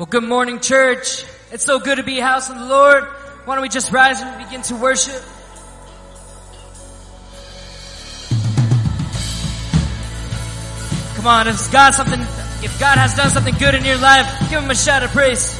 Well, good morning, church. It's so good to be house of the Lord. Why don't we just rise and begin to worship? Come on, if God something, if God has done something good in your life, give Him a shout of praise.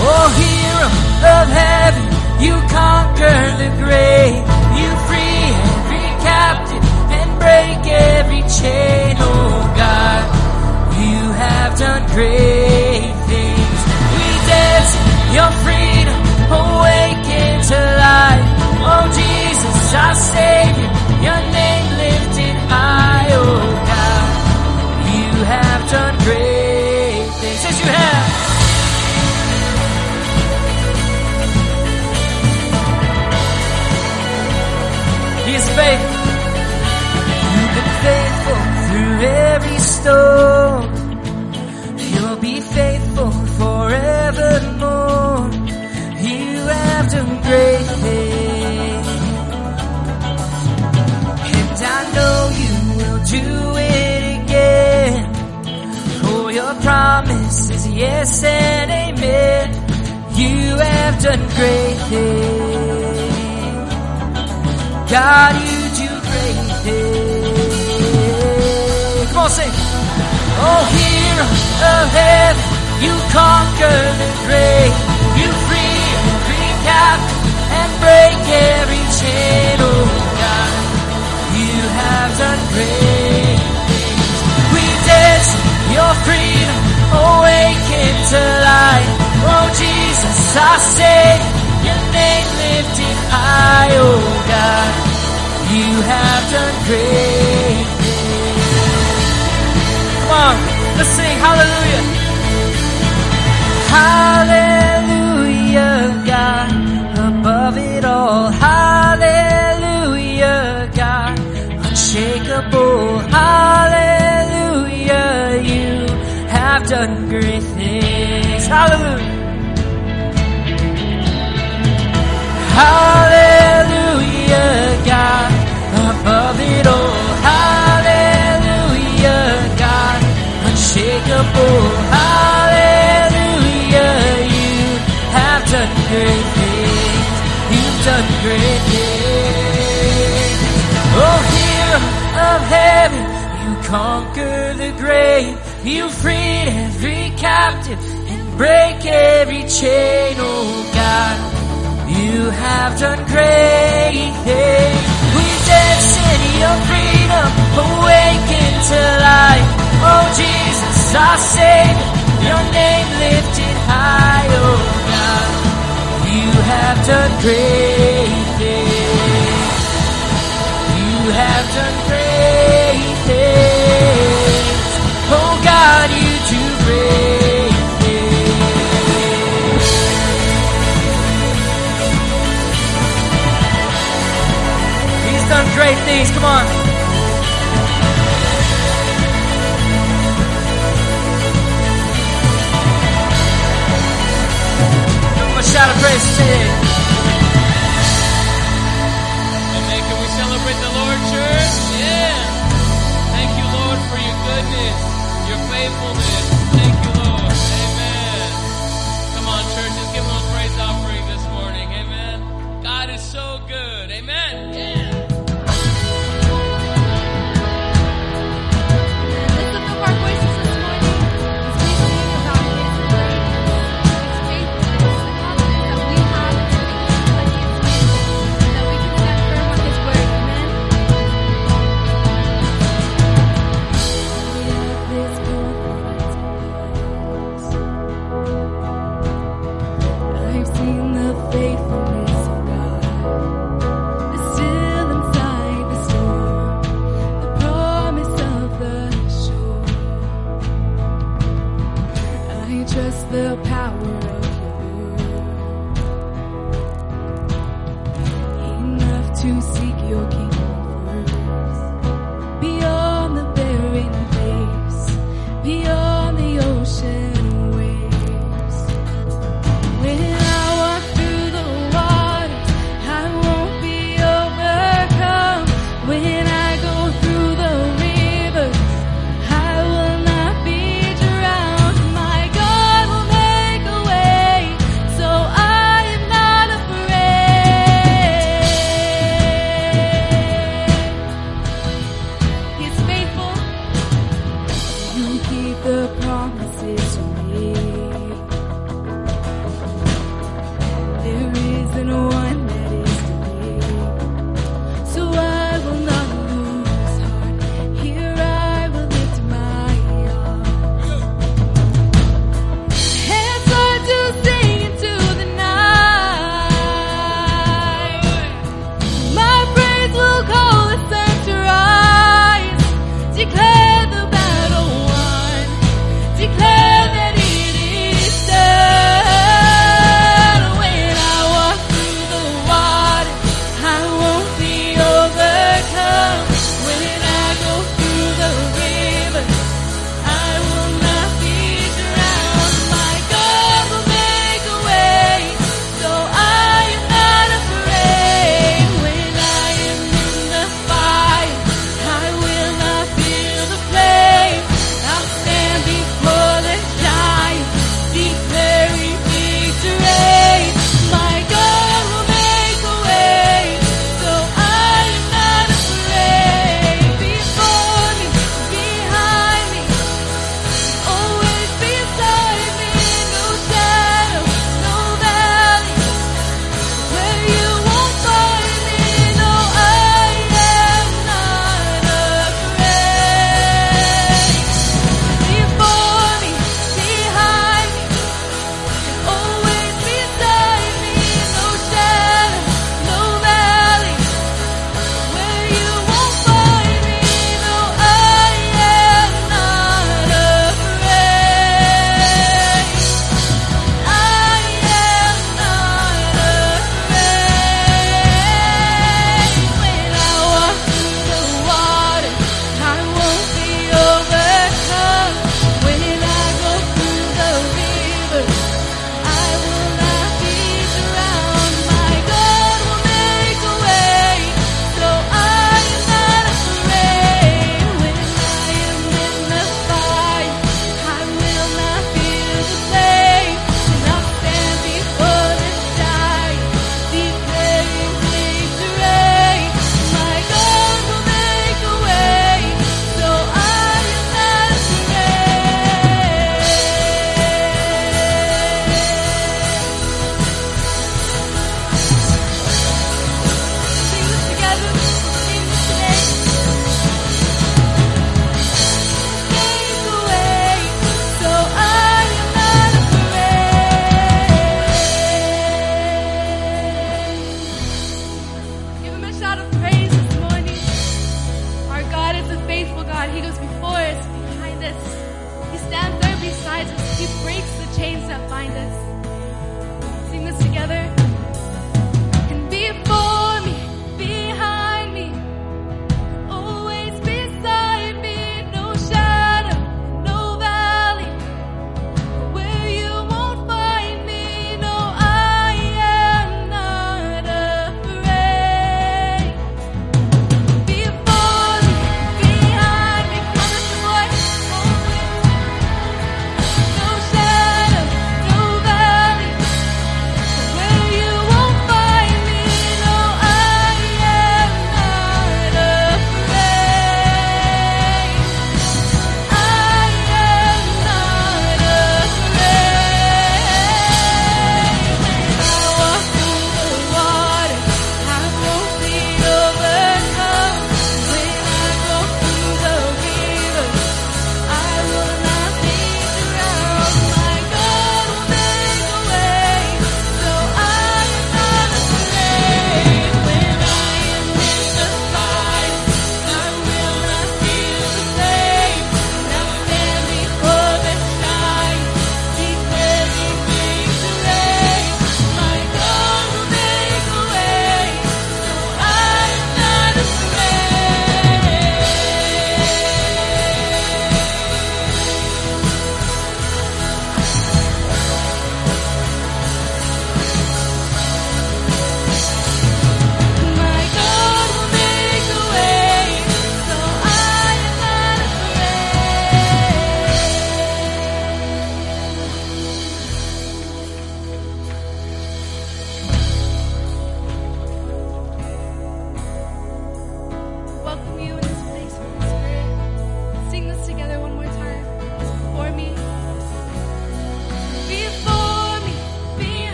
Oh, hero of heaven, you conquer the grave. You free every captive and break every chain. Oh God, you have done great things. We dance your freedom, awaken to life. Oh Jesus, our Savior, your name lifted high. Oh God, you have done great things. Yes, you have. Faithful. You've been faithful through every storm. You'll be faithful forevermore. You have done great things. And I know you will do it again. For your promise is yes and amen. You have done great things. God, awaken to life. Oh, Jesus, I say, your name lifted high. Oh, God, you have done great let's sing hallelujah. Hallelujah, God, above it all. Hallelujah, God, unshakable. Hallelujah, you have done great things. Hallelujah. Hallelujah, You've great things. Oh, hero of heaven, you conquer the grave. You freed every captive and break every chain. Oh, God. You have done great things. In your freedom, awaken to life. Oh Jesus, our Savior, your name lifted high. Oh God, you have done great have done great things. Oh God, you do great things. He's done great things. Come on. Give him a shout of praise today.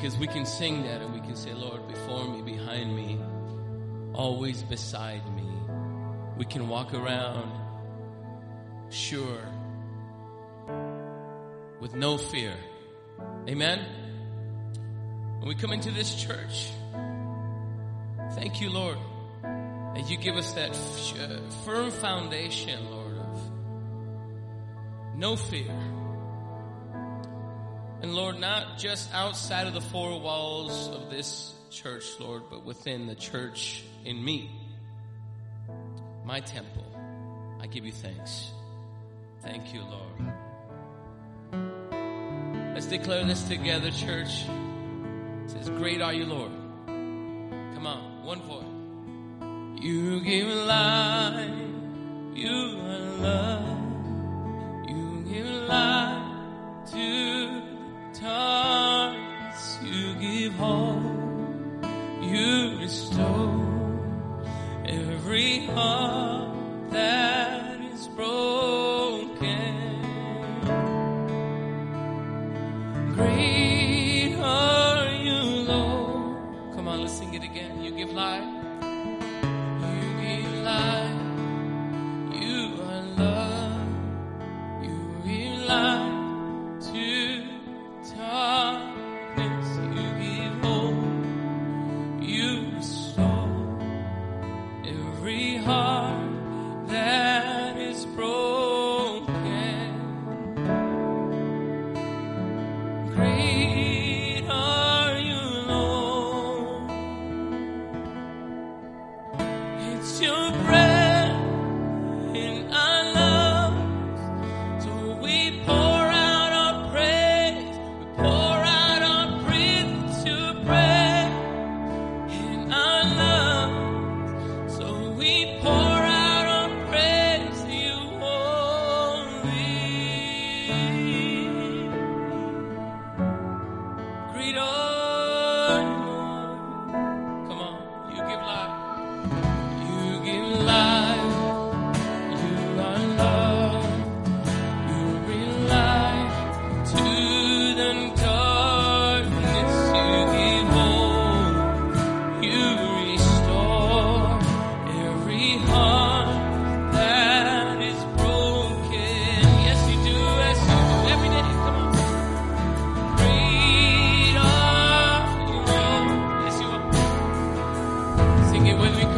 Because we can sing that and we can say, Lord, before me, behind me, always beside me. We can walk around sure with no fear. Amen. When we come into this church, thank you, Lord, that you give us that uh, firm foundation, Lord, of no fear. And Lord, not just outside of the four walls of this church, Lord, but within the church in me, my temple. I give you thanks. Thank you, Lord. Let's declare this together, church. It says, Great are you, Lord. Come on, one voice. You give life, you are love, you give life to darkness, you give hope, you restore every heart that is broken. Great are you, Lord. Come on, let's sing it again. You give life. Are. Sing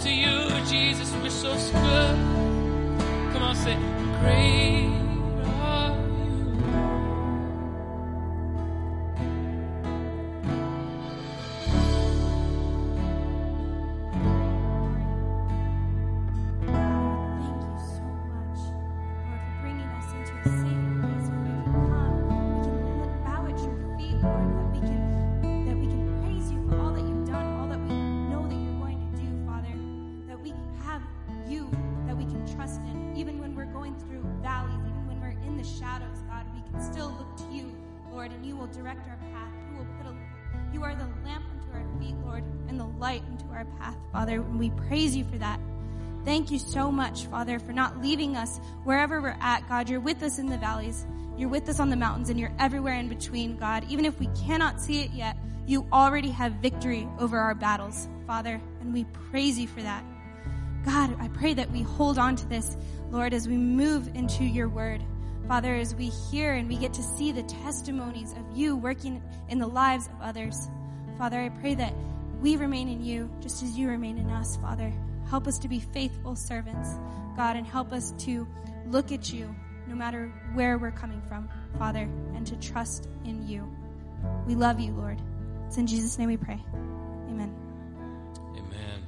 to you, Jesus, we're so good. Come on, say, Great you so much, Father, for not leaving us wherever we're at, God. You're with us in the valleys. You're with us on the mountains and you're everywhere in between, God. Even if we cannot see it yet, you already have victory over our battles, Father, and we praise you for that. God, I pray that we hold on to this, Lord, as we move into your word. Father, as we hear and we get to see the testimonies of you working in the lives of others. Father, I pray that we remain in you just as you remain in us, Father. Help us to be faithful servants, God, and help us to look at you no matter where we're coming from, Father, and to trust in you. We love you, Lord. It's in Jesus' name we pray. Amen. Amen.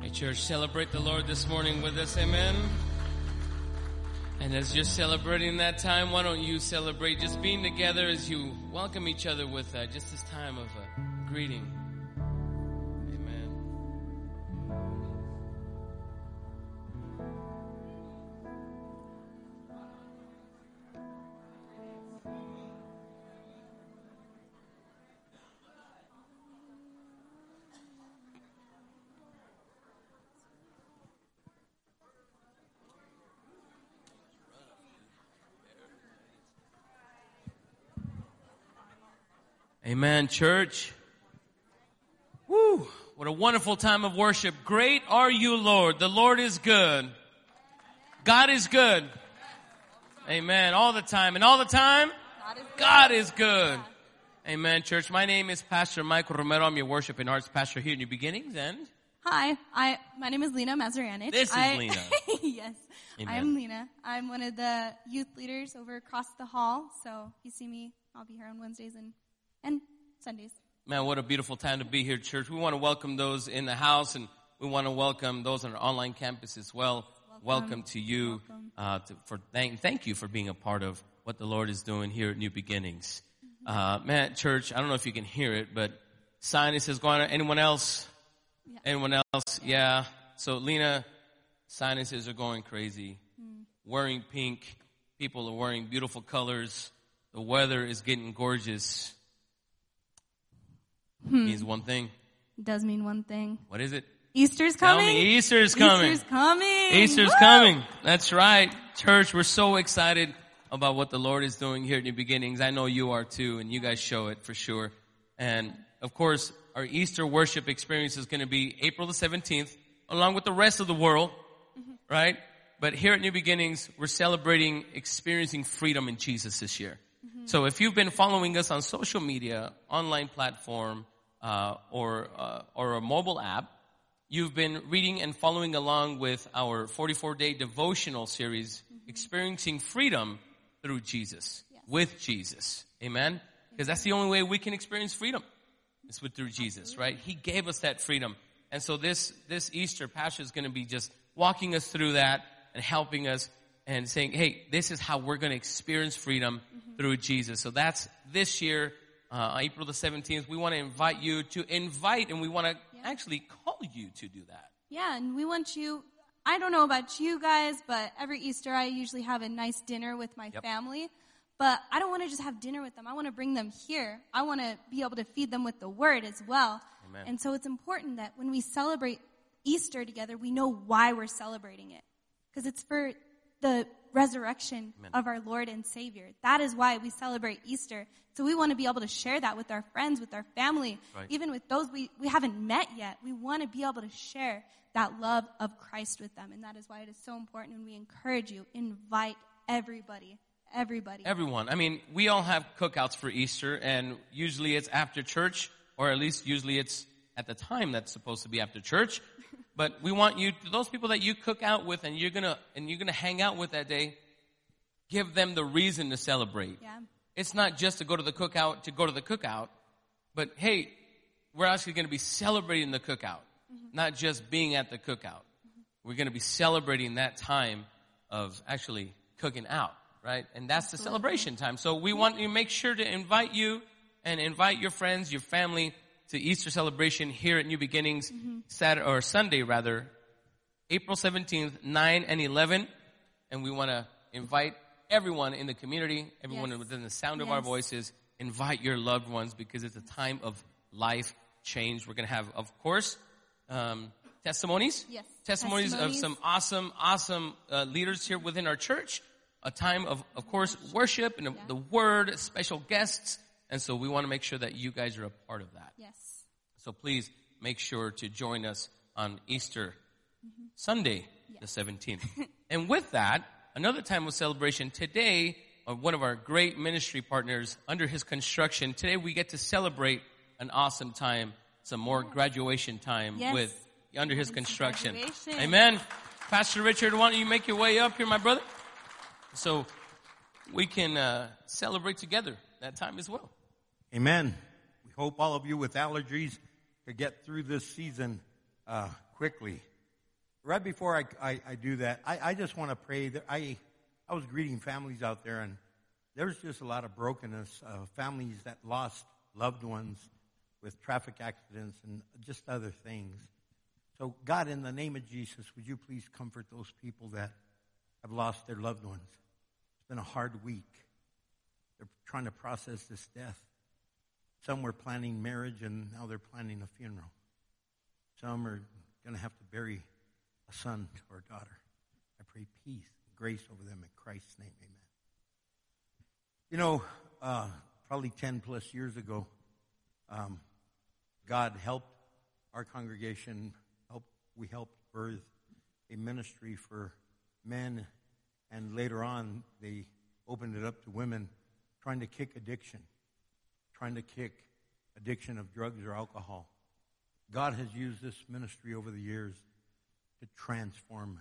Hey, church, celebrate the Lord this morning with us. Amen. And as you're celebrating that time, why don't you celebrate just being together as you welcome each other with uh, just this time of uh, greeting. Amen, church. Woo! What a wonderful time of worship. Great are you, Lord. The Lord is good. God is good. Amen. All the time. And all the time, God is good. Amen, church. My name is Pastor Michael Romero. I'm your worship and arts pastor here in New Beginnings. And Hi, I my name is Lena Mazarianich. This is I- Lena. yes, Amen. I'm Lena. I'm one of the youth leaders over across the hall. So if you see me, I'll be here on Wednesdays and and Sundays. Man, what a beautiful time to be here, church. We want to welcome those in the house and we want to welcome those on our online campus as well. Welcome, Welcome. to you. Welcome. Uh, to, for thank, thank you for being a part of what the Lord is doing here at New Beginnings. Uh, man, church, I don't know if you can hear it, but sinus is going on. Anyone else? Yeah. Anyone else? Yeah. So Lena, sinuses are going crazy. Wearing pink. People are wearing beautiful colors. The weather is getting gorgeous. Hmm. Means one thing. It does mean one thing. What is it? Easter's Tell coming. me, Easter's coming. Easter's coming. Easter's Woo! coming. That's right. Church, we're so excited about what the Lord is doing here at New Beginnings. I know you are too, and you guys show it for sure. And of course, our Easter worship experience is going to be April the 17th, along with the rest of the world, mm-hmm. right? But here at New Beginnings, we're celebrating experiencing freedom in Jesus this year. Mm-hmm. So if you've been following us on social media, online platform, uh, or uh, or a mobile app, you've been reading and following along with our 44 day devotional series, experiencing freedom through Jesus, with Jesus. Amen. Because that's the only way we can experience freedom. It's with through Jesus, right? He gave us that freedom. And so this, this Easter, Pastor is going to be just walking us through that and helping us and saying, hey, this is how we're going to experience freedom through Jesus. So that's this year, uh, April the 17th. We want to invite you to invite and we want to actually call you to do that. Yeah, and we want you. I don't know about you guys, but every Easter I usually have a nice dinner with my Yep. family. But I don't want to just have dinner with them. I want to bring them here. I want to be able to feed them with the word as well. Amen. And so it's important that when we celebrate Easter together, we know why we're celebrating it. Because it's for the resurrection Amen. of our Lord and Savior. That is why we celebrate Easter. So we want to be able to share that with our friends, with our family, Right. even with those we, we haven't met yet. We want to be able to share that love of Christ with them. And that is why it is so important. And we encourage you, invite everybody, everybody. Everyone. I mean, we all have cookouts for Easter and usually it's after church or at least usually it's at the time that's supposed to be after church. But we want you, those people that you cook out with and you're gonna, and you're gonna hang out with that day, give them the reason to celebrate. yeah. It's not just to go to the cookout to go to the cookout, but hey, we're actually to be celebrating the cookout, mm-hmm. not just being at the cookout. Mm-hmm. We're going to be celebrating that time of actually cooking out, right? And that's the celebration time. So we want you to make sure to invite you and invite your friends, your family to Easter celebration here at New Beginnings, Saturday or Sunday rather, April 17th, 9 and 11. And we want to invite everyone in the community, everyone Yes. within the sound of our voices, invite your loved ones because it's a time of life change. We're going to have, of course, um, testimonies. Yes. Testimonies, of some awesome, awesome uh, leaders here within our church. A time of, of course, worship and the word, special guests. And so we want to make sure that you guys are a part of that. Yes. So please make sure to join us on Easter Sunday, the 17th. and with that, another time of celebration today, uh, one of our great ministry partners under his construction, today we get to celebrate an awesome time, some more graduation time Yes. with under his construction. Amen. Pastor Richard, why don't you make your way up here, my brother? So we can uh, celebrate together that time as well. Amen. We hope all of you with allergies could get through this season uh, quickly. Right before I, I, I do that, I, I just want to pray that I I was greeting families out there, and there's just a lot of brokenness. Uh, families that lost loved ones with traffic accidents and just other things. So, God, in the name of Jesus, would you please comfort those people that have lost their loved ones? It's been a hard week. They're trying to process this death. Some were planning marriage and now they're planning a funeral. Some are going to have to bury a son or a daughter. I pray peace and grace over them in Christ's name. Amen. You know, uh, probably 10 plus years ago, um, God helped our congregation, helped, we helped birth a ministry for men, and later on they opened it up to women trying to kick addiction, trying to kick addiction of drugs or alcohol. God has used this ministry over the years to transform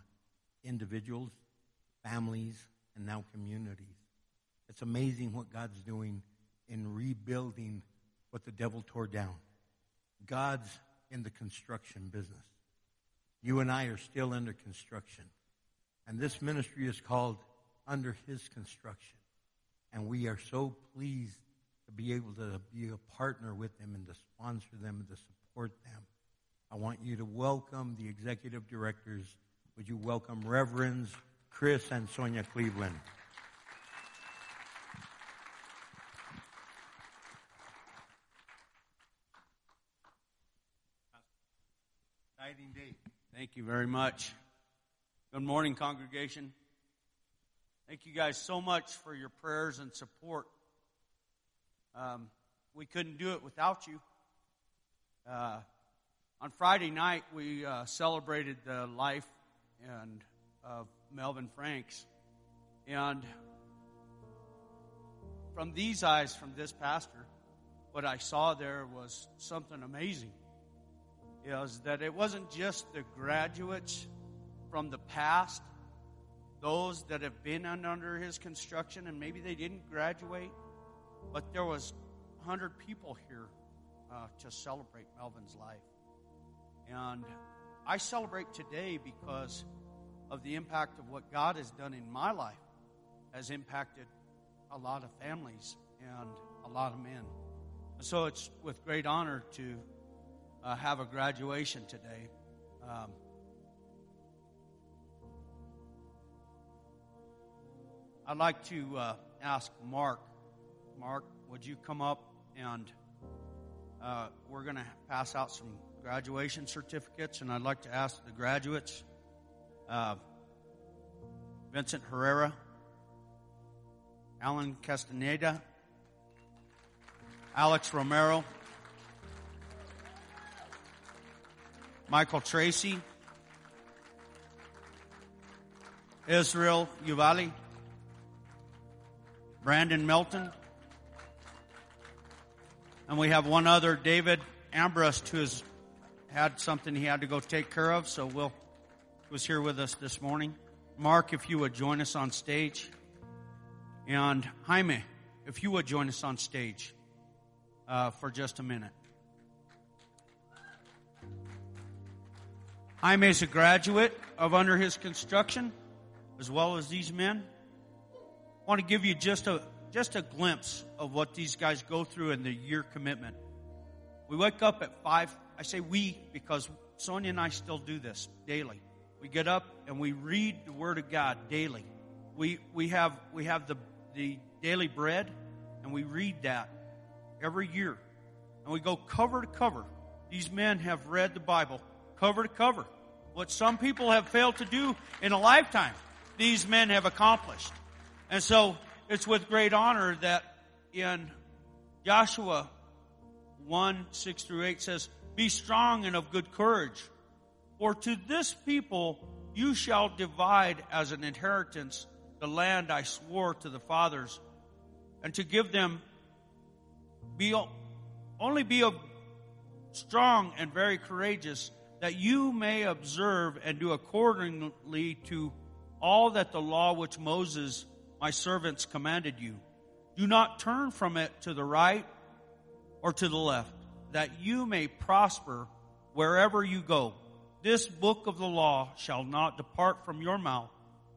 individuals, families, and now communities. It's amazing what God's doing in rebuilding what the devil tore down. God's in the construction business. You and I are still under construction. And this ministry is called Under His Construction. And we are so pleased to be able to be a partner with them and to sponsor them and to support them. I want you to welcome the executive directors. Would you welcome Reverends Chris and Sonia Cleveland? Exciting day. Thank you very much. Good morning, congregation. Thank you guys so much for your prayers and support. Um, we couldn't do it without you. Uh, on Friday night, we uh, celebrated the life and of Melvin Franks, and from these eyes, from this pastor, what I saw there was something amazing. Is that it wasn't just the graduates from the past, those that have been under his construction, and maybe they didn't graduate, but there was 100 people here uh, to celebrate Melvin's life. And I celebrate today because of the impact of what God has done in my life has impacted a lot of families and a lot of men. So it's with great honor to uh, have a graduation today. Um, I'd like to uh, ask Mark. Mark, would you come up and uh, we're going to pass out some graduation certificates, and I'd like to ask the graduates, uh, Vincent Herrera, Alan Castaneda, Alex Romero, Michael Tracy, Israel Uvali, Brandon Melton, and we have one other, David Ambrust, who has had something he had to go take care of, so Will was here with us this morning. Mark, if you would join us on stage. And Jaime, if you would join us on stage uh, for just a minute. Jaime is a graduate of Under His Construction, as well as these men. I want to give you just a just a glimpse of what these guys go through in the year commitment. We wake up at five. I say we because Sonia and I still do this daily. We get up and we read the Word of God daily. We we have we have the the daily bread, and we read that every year, and we go cover to cover. These men have read the Bible cover to cover. What some people have failed to do in a lifetime, these men have accomplished. And so it's with great honor that in Joshua 1 6 through 8 says, Be strong and of good courage, for to this people you shall divide as an inheritance the land I swore to the fathers, and to give them be only be of strong and very courageous, that you may observe and do accordingly to all that the law which Moses my servants commanded you. Do not turn from it to the right or to the left, that you may prosper wherever you go. This book of the law shall not depart from your mouth,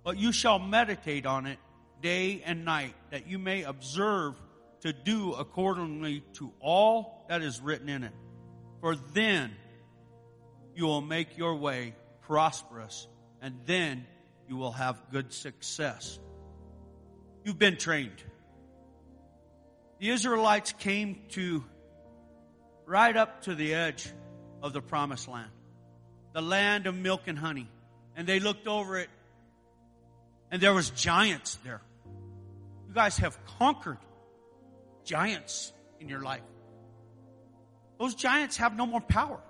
but you shall meditate on it day and night, that you may observe to do accordingly to all that is written in it. For then you will make your way prosperous, and then you will have good success. You've been trained. The Israelites came to right up to the edge of the promised land, the land of milk and honey. And they looked over it and there was giants there. You guys have conquered giants in your life. Those giants have no more power.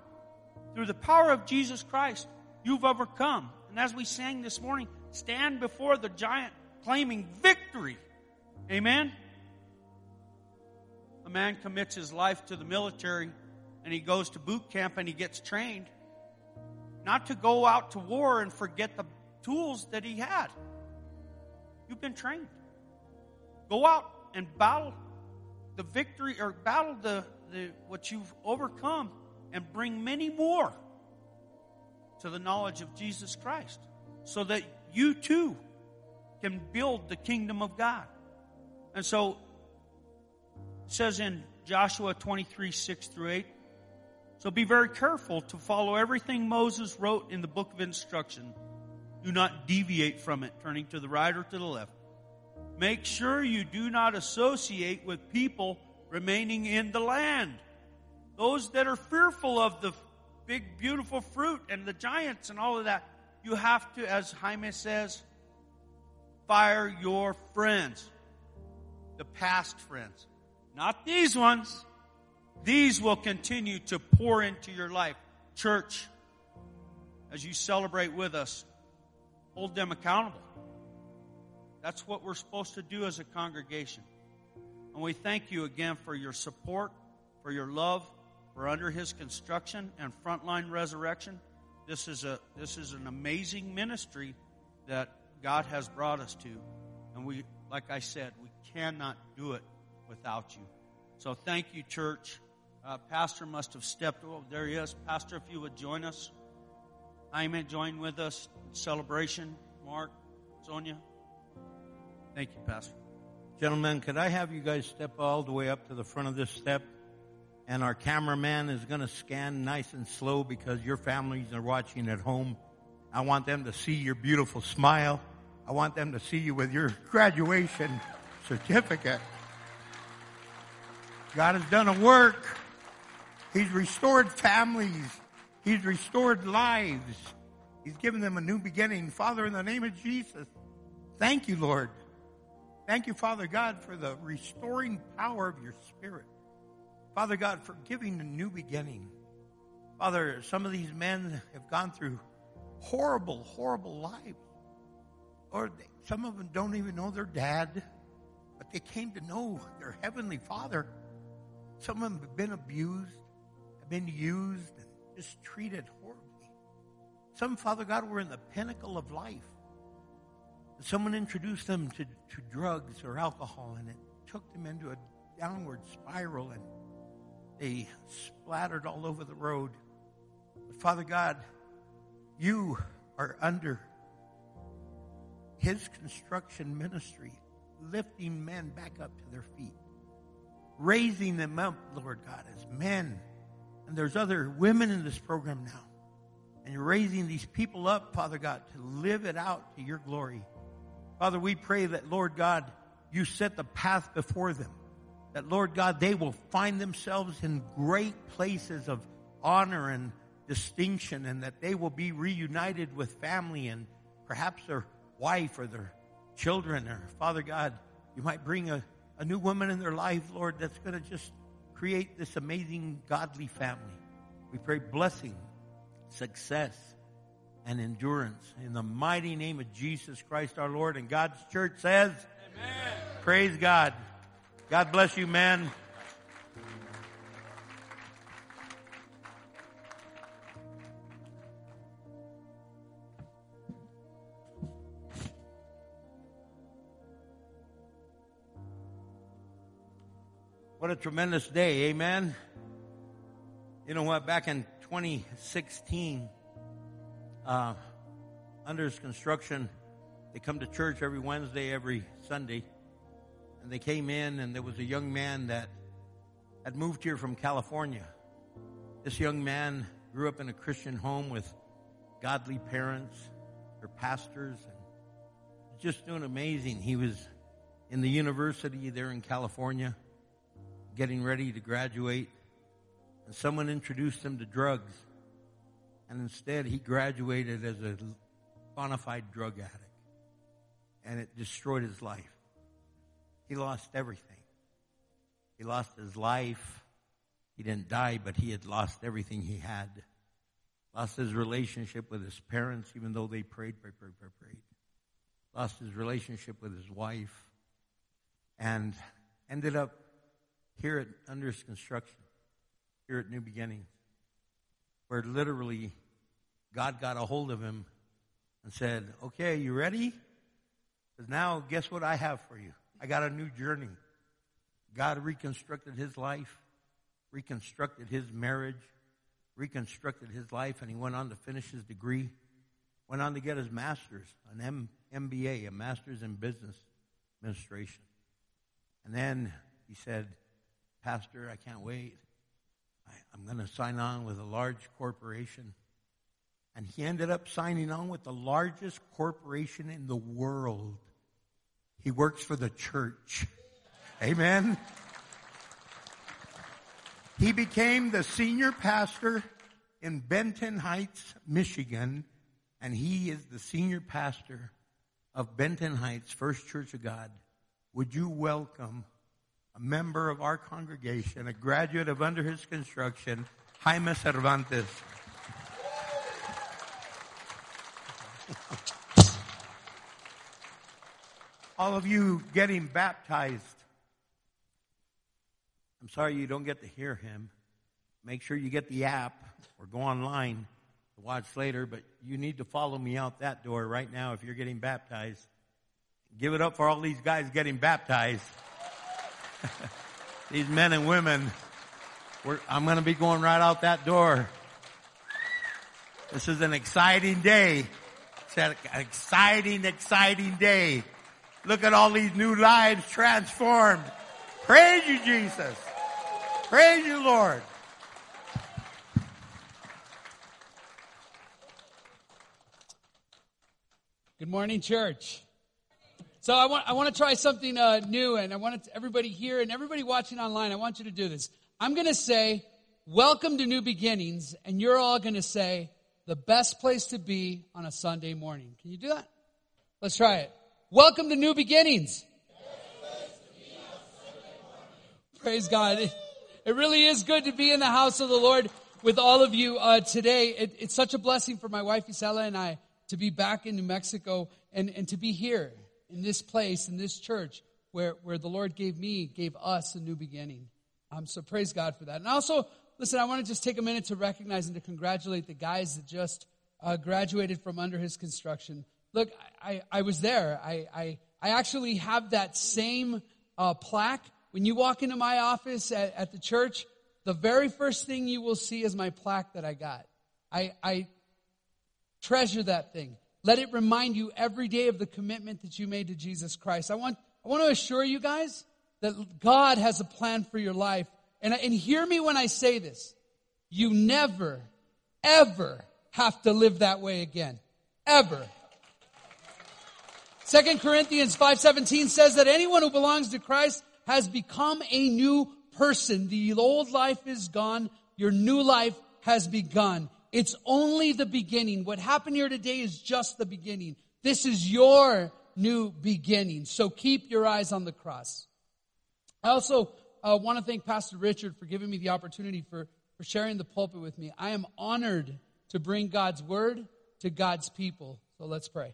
Through the power of Jesus Christ, you've overcome. And as we sang this morning, stand before the giant claiming victory. Amen? A man commits his life to the military and he goes to boot camp and he gets trained not to go out to war and forget the tools that he had. You've been trained. Go out and battle the victory or battle the, the what you've overcome and bring many more to the knowledge of Jesus Christ so that you too can build the kingdom of God. And so it says in Joshua 23, 6 through 8, so be very careful to follow everything Moses wrote in the book of instruction. Do not deviate from it, turning to the right or to the left. Make sure you do not associate with people remaining in the land. Those that are fearful of the big, beautiful fruit and the giants and all of that. You have to, as Jaime says, fire your friends. The past friends. Not these ones. These will continue to pour into your life. Church, as you celebrate with us, hold them accountable. That's what we're supposed to do as a congregation. And we thank you again for your support, for your love, for under his construction and frontline resurrection. This is a this is an amazing ministry that God has brought us to. And we like I said, we cannot do it without you. So thank you, church. Uh, Pastor must have stepped. Oh, there he is. Pastor, if you would join us. Jaime, join with us in celebration. Mark, Sonia. Thank you, Pastor. Gentlemen, could I have you guys step all the way up to the front of this step? And our cameraman is going to scan nice and slow because your families are watching at home. I want them to see your beautiful smile. I want them to see you with your graduation certificate. God has done a work. He's restored families. He's restored lives. He's given them a new beginning. Father, in the name of Jesus, thank you, Lord. Thank you, Father God, for the restoring power of your Spirit. Father God, for giving a new beginning. Father, some of these men have gone through horrible, horrible lives. Or they, some of them don't even know their dad, but they came to know their heavenly Father. Some of them have been abused, have been used, and just treated horribly. Some, Father God, were in the pinnacle of life. Someone introduced them to, to drugs or alcohol, and it took them into a downward spiral, and they splattered all over the road. But Father God, you are under His construction ministry, lifting men back up to their feet, raising them up, Lord God, as men. And there's other women in this program now. And you're raising these people up, Father God, to live it out to your glory. Father, we pray that, Lord God, you set the path before them. That, Lord God, they will find themselves in great places of honor and distinction and that they will be reunited with family and perhaps their wife or their children or Father God, you might bring a, a new woman in their life, Lord, that's going to just create this amazing godly family. We pray blessing, success, and endurance in the mighty name of Jesus Christ our Lord. And God's church says, Amen. Praise God. God bless you, man. What a tremendous day, amen. You know what? Back in 2016, uh, under his construction, they come to church every Wednesday, every Sunday. And they came in, and there was a young man that had moved here from California. This young man grew up in a Christian home with godly parents, their pastors, and just doing amazing. He was in the university there in California, getting ready to graduate, and someone introduced him to drugs. And instead, he graduated as a bona fide drug addict. And it destroyed his life. He lost everything. He lost his life. He didn't die, but he had lost everything he had. Lost his relationship with his parents, even though they prayed, prayed, prayed, prayed, prayed. Lost his relationship with his wife. And ended up here at under construction, here at New Beginnings where literally God got a hold of him and said, Okay, you ready? Because now, guess what I have for you? I got a new journey. God reconstructed his life, reconstructed his marriage, reconstructed his life, and he went on to finish his degree, went on to get his master's, an M- MBA, a master's in business administration. And then he said, Pastor, I can't wait. I, I'm going to sign on with a large corporation. And he ended up signing on with the largest corporation in the world. He works for the church. Amen. He became the senior pastor in Benton Heights, Michigan, and he is the senior pastor of Benton Heights First Church of God. Would you welcome a member of our congregation, a graduate of under his construction, Jaime Cervantes? All of you getting baptized. I'm sorry you don't get to hear him. Make sure you get the app or go online to watch later, but you need to follow me out that door right now if you're getting baptized. Give it up for all these guys getting baptized. these men and women. I'm going to be going right out that door. This is an exciting day. It's an exciting, exciting day. Look at all these new lives transformed. Praise you, Jesus. Praise you, Lord. Good morning, church. So I want I want to try something uh, new, and I want everybody here and everybody watching online. I want you to do this. I'm going to say, "Welcome to New Beginnings," and you're all going to say, "The best place to be on a Sunday morning." Can you do that? Let's try it. Welcome to New Beginnings. Praise God. It, it really is good to be in the house of the Lord with all of you uh, today. It, it's such a blessing for my wife Isela and I to be back in New Mexico and, and to be here in this place, in this church where, where the Lord gave me, gave us a new beginning. Um, so praise God for that. And also, listen, I want to just take a minute to recognize and to congratulate the guys that just uh, graduated from under his construction. Look, I, I was there. I, I, I actually have that same uh, plaque. When you walk into my office at, at the church, the very first thing you will see is my plaque that I got. I, I treasure that thing. Let it remind you every day of the commitment that you made to Jesus Christ. I want, I want to assure you guys that God has a plan for your life. And, and hear me when I say this. You never, ever have to live that way again. Ever. Second Corinthians 5:17 says that anyone who belongs to Christ has become a new person. The old life is gone. Your new life has begun. It's only the beginning. What happened here today is just the beginning. This is your new beginning. So keep your eyes on the cross. I also uh, want to thank Pastor Richard for giving me the opportunity for, for sharing the pulpit with me. I am honored to bring God's word to God's people. So let's pray.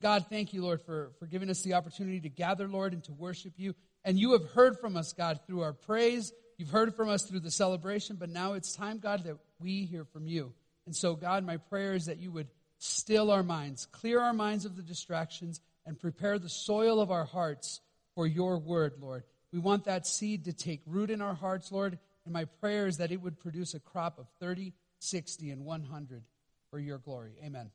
God, thank you, Lord, for, for giving us the opportunity to gather, Lord, and to worship you. And you have heard from us, God, through our praise. You've heard from us through the celebration, but now it's time, God, that we hear from you. And so, God, my prayer is that you would still our minds, clear our minds of the distractions, and prepare the soil of our hearts for your word, Lord. We want that seed to take root in our hearts, Lord. And my prayer is that it would produce a crop of 30, 60, and 100 for your glory. Amen.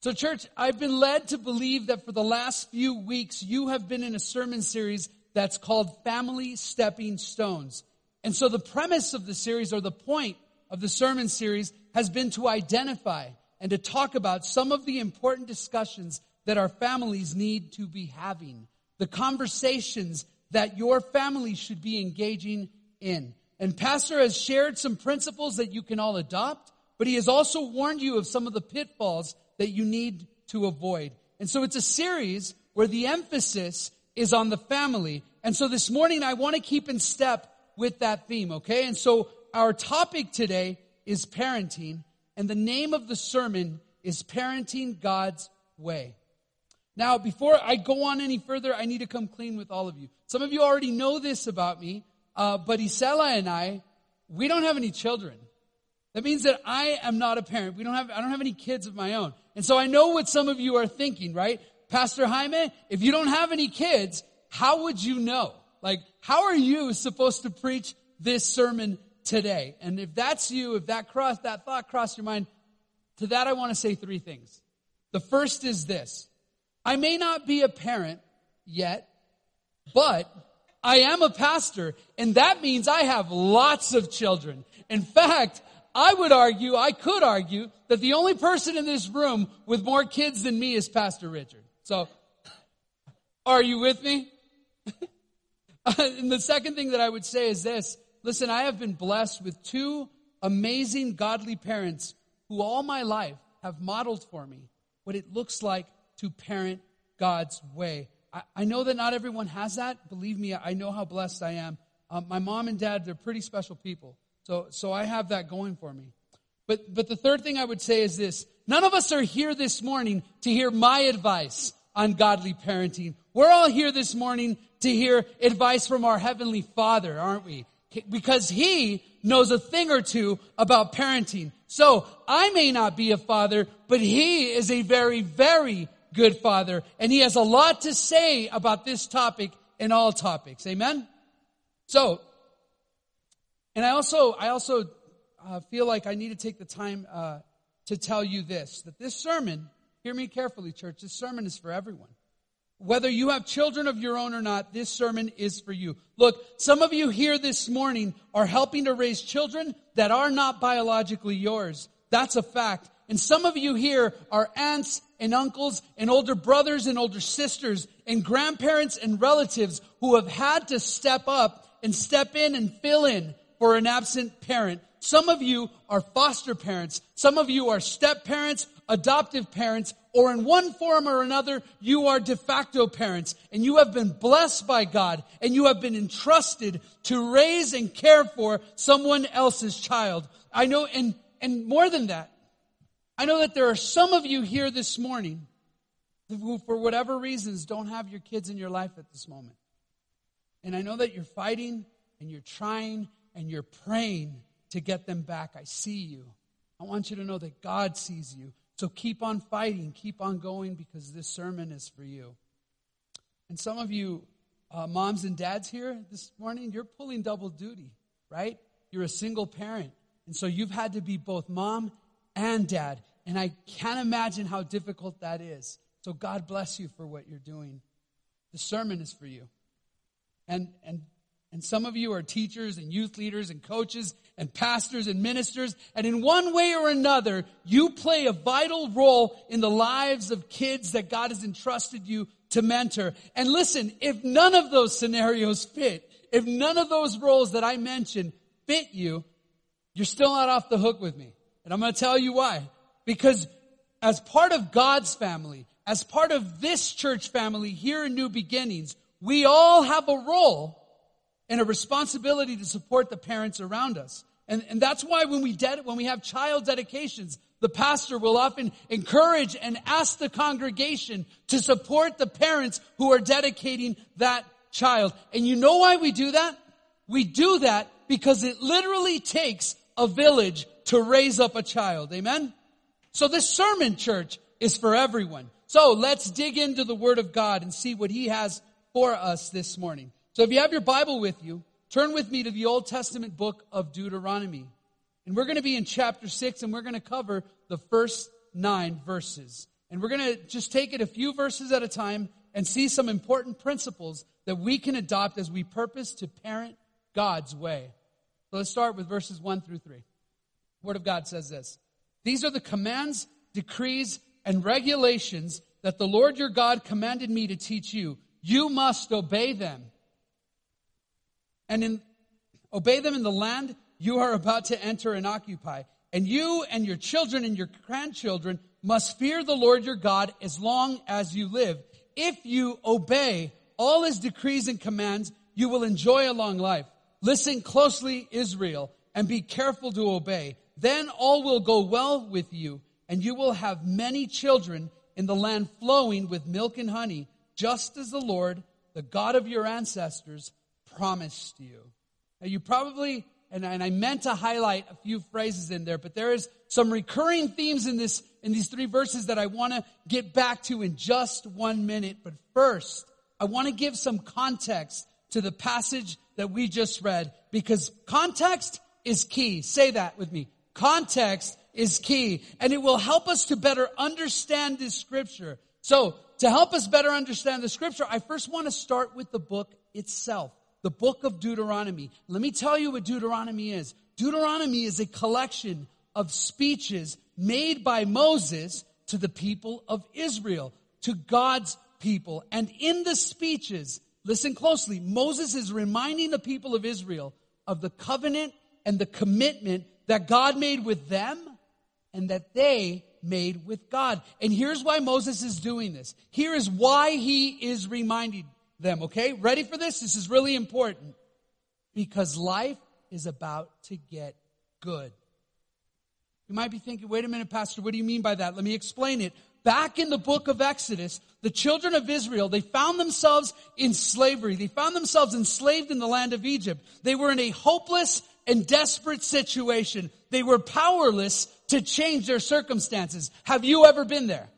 So, church, I've been led to believe that for the last few weeks, you have been in a sermon series that's called Family Stepping Stones. And so, the premise of the series, or the point of the sermon series, has been to identify and to talk about some of the important discussions that our families need to be having, the conversations that your family should be engaging in. And Pastor has shared some principles that you can all adopt, but he has also warned you of some of the pitfalls that you need to avoid. And so it's a series where the emphasis is on the family. And so this morning I want to keep in step with that theme, okay? And so our topic today is parenting, and the name of the sermon is Parenting God's Way. Now, before I go on any further, I need to come clean with all of you. Some of you already know this about me, uh, but Isela and I, we don't have any children. That means that I am not a parent. We don't have, I don't have any kids of my own. And so I know what some of you are thinking, right? Pastor Jaime, if you don't have any kids, how would you know? Like, how are you supposed to preach this sermon today? And if that's you, if that cross, that thought crossed your mind, to that I want to say three things. The first is this. I may not be a parent yet, But I am a pastor, and that means I have lots of children. In fact, I would argue, I could argue, that the only person in this room with more kids than me is Pastor Richard. So, are you with me? and the second thing that I would say is this. Listen, I have been blessed with two amazing godly parents who all my life have modeled for me what it looks like to parent God's way. I, I know that not everyone has that. Believe me, I know how blessed I am. Um, my mom and dad, they're pretty special people. So, so I have that going for me. But, but the third thing I would say is this. None of us are here this morning to hear my advice on godly parenting. We're all here this morning to hear advice from our Heavenly Father, aren't we? Because He knows a thing or two about parenting. So I may not be a father, but He is a very, very good father. And He has a lot to say about this topic and all topics. Amen? So, and I also, I also uh, feel like I need to take the time uh, to tell you this, that this sermon, hear me carefully, church, this sermon is for everyone. Whether you have children of your own or not, this sermon is for you. Look, some of you here this morning are helping to raise children that are not biologically yours. That's a fact. And some of you here are aunts and uncles and older brothers and older sisters and grandparents and relatives who have had to step up and step in and fill in for an absent parent. Some of you are foster parents. Some of you are step parents, adoptive parents, or in one form or another, you are de facto parents and you have been blessed by God and you have been entrusted to raise and care for someone else's child. I know, and, and more than that, I know that there are some of you here this morning who, for whatever reasons, don't have your kids in your life at this moment. And I know that you're fighting and you're trying and you're praying to get them back. I see you. I want you to know that God sees you. So keep on fighting, keep on going because this sermon is for you. And some of you, uh, moms and dads here this morning, you're pulling double duty, right? You're a single parent. And so you've had to be both mom and dad. And I can't imagine how difficult that is. So God bless you for what you're doing. The sermon is for you. And, and and some of you are teachers and youth leaders and coaches and pastors and ministers. And in one way or another, you play a vital role in the lives of kids that God has entrusted you to mentor. And listen, if none of those scenarios fit, if none of those roles that I mentioned fit you, you're still not off the hook with me. And I'm going to tell you why. Because as part of God's family, as part of this church family here in New Beginnings, we all have a role and a responsibility to support the parents around us. And, and that's why when we, ded- when we have child dedications, the pastor will often encourage and ask the congregation to support the parents who are dedicating that child. And you know why we do that? We do that because it literally takes a village to raise up a child. Amen? So this sermon, church, is for everyone. So let's dig into the Word of God and see what He has for us this morning. So if you have your Bible with you, turn with me to the Old Testament book of Deuteronomy. And we're going to be in chapter 6 and we're going to cover the first nine verses. And we're going to just take it a few verses at a time and see some important principles that we can adopt as we purpose to parent God's way. So let's start with verses 1 through 3. The Word of God says this These are the commands, decrees, and regulations that the Lord your God commanded me to teach you. You must obey them and in, obey them in the land you are about to enter and occupy. And you and your children and your grandchildren must fear the Lord your God as long as you live. If you obey all his decrees and commands, you will enjoy a long life. Listen closely, Israel, and be careful to obey. Then all will go well with you, and you will have many children in the land flowing with milk and honey, just as the Lord, the God of your ancestors, promised you. Now, you probably, and, and I meant to highlight a few phrases in there, but there is some recurring themes in this, in these three verses that I want to get back to in just one minute. But first, I want to give some context to the passage that we just read because context is key. Say that with me. Context is key and it will help us to better understand this scripture. So to help us better understand the scripture, I first want to start with the book itself, the book of Deuteronomy. Let me tell you what Deuteronomy is. Deuteronomy is a collection of speeches made by Moses to the people of Israel, to God's people. And in the speeches, listen closely, Moses is reminding the people of Israel of the covenant and the commitment that God made with them and that they made with God. And here's why Moses is doing this. Here is why he is reminding them, okay? Ready for this? This is really important. Because life is about to get good. You might be thinking, wait a minute, Pastor, what do you mean by that? Let me explain it. Back in the book of Exodus, the children of Israel, they found themselves in slavery. They found themselves enslaved in the land of Egypt. They were in a hopeless and desperate situation. They were powerless to change their circumstances. Have you ever been there?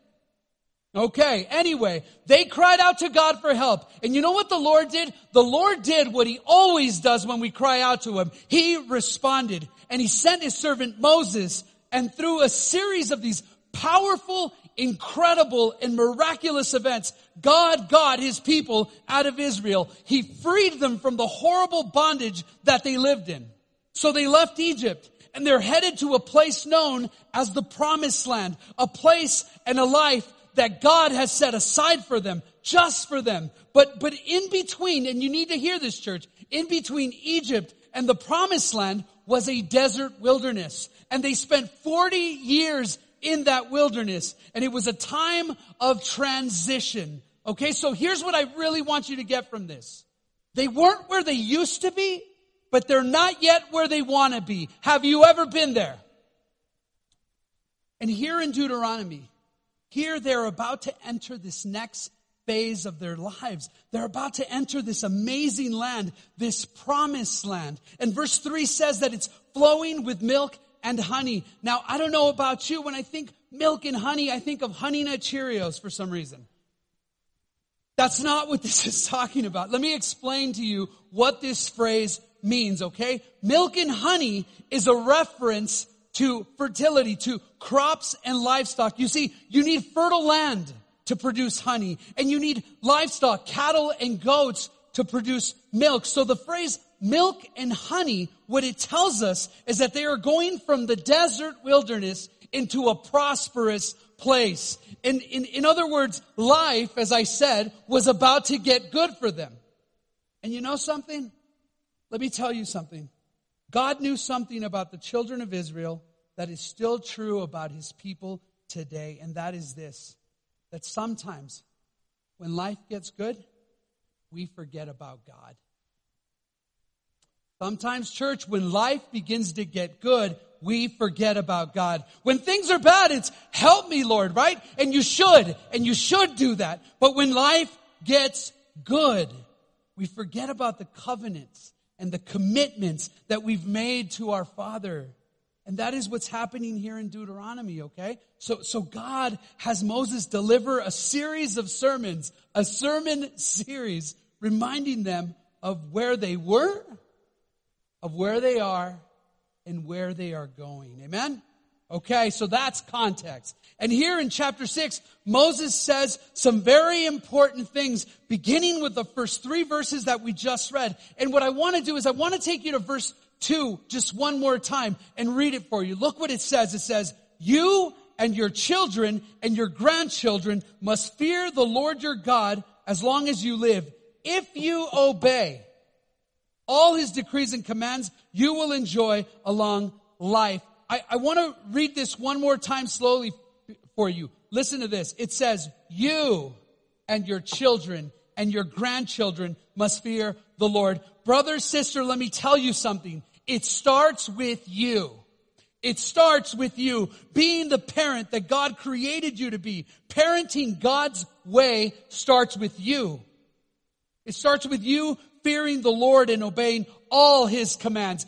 Okay, anyway, they cried out to God for help. And you know what the Lord did? The Lord did what he always does when we cry out to him. He responded and he sent his servant Moses and through a series of these powerful, incredible, and miraculous events, God got his people out of Israel. He freed them from the horrible bondage that they lived in. So they left Egypt and they're headed to a place known as the promised land, a place and a life that God has set aside for them, just for them. But, but in between, and you need to hear this church, in between Egypt and the promised land was a desert wilderness. And they spent 40 years in that wilderness. And it was a time of transition. Okay, so here's what I really want you to get from this. They weren't where they used to be, but they're not yet where they want to be. Have you ever been there? And here in Deuteronomy, here they're about to enter this next phase of their lives. They're about to enter this amazing land, this promised land. And verse 3 says that it's flowing with milk and honey. Now, I don't know about you, when I think milk and honey, I think of Honey Nut Cheerios for some reason. That's not what this is talking about. Let me explain to you what this phrase means, okay? Milk and honey is a reference to fertility, to crops and livestock. You see, you need fertile land to produce honey, and you need livestock, cattle and goats to produce milk. So the phrase milk and honey, what it tells us is that they are going from the desert wilderness into a prosperous place. In, in, in other words, life, as I said, was about to get good for them. And you know something? Let me tell you something. God knew something about the children of Israel that is still true about his people today, and that is this that sometimes when life gets good, we forget about God. Sometimes, church, when life begins to get good, we forget about God. When things are bad, it's help me, Lord, right? And you should, and you should do that. But when life gets good, we forget about the covenants and the commitments that we've made to our Father. And that is what's happening here in Deuteronomy, okay? So, so God has Moses deliver a series of sermons, a sermon series, reminding them of where they were, of where they are, and where they are going. Amen? Okay, so that's context. And here in chapter 6, Moses says some very important things, beginning with the first three verses that we just read. And what I want to do is I want to take you to verse 2 just one more time and read it for you. Look what it says. It says, You and your children and your grandchildren must fear the Lord your God as long as you live. If you obey all his decrees and commands, you will enjoy a long life. I, I want to read this one more time slowly for you. Listen to this. It says, You and your children and your grandchildren must fear the Lord. Brother, sister, let me tell you something. It starts with you. It starts with you being the parent that God created you to be. Parenting God's way starts with you. It starts with you fearing the Lord and obeying all His commands.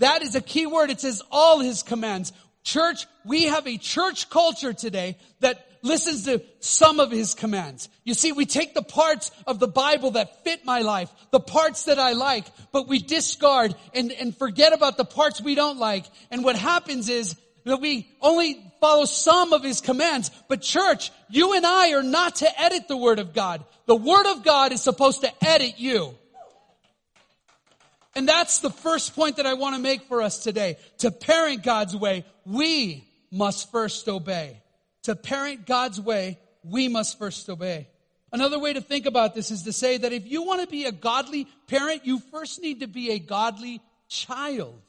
That is a key word. It says all His commands. Church, we have a church culture today that listens to some of his commands. You see, we take the parts of the Bible that fit my life, the parts that I like, but we discard and, and forget about the parts we don't like. And what happens is that we only follow some of his commands. But church, you and I are not to edit the word of God. The word of God is supposed to edit you. And that's the first point that I want to make for us today. To parent God's way, we must first obey. To parent God's way, we must first obey. Another way to think about this is to say that if you want to be a godly parent, you first need to be a godly child.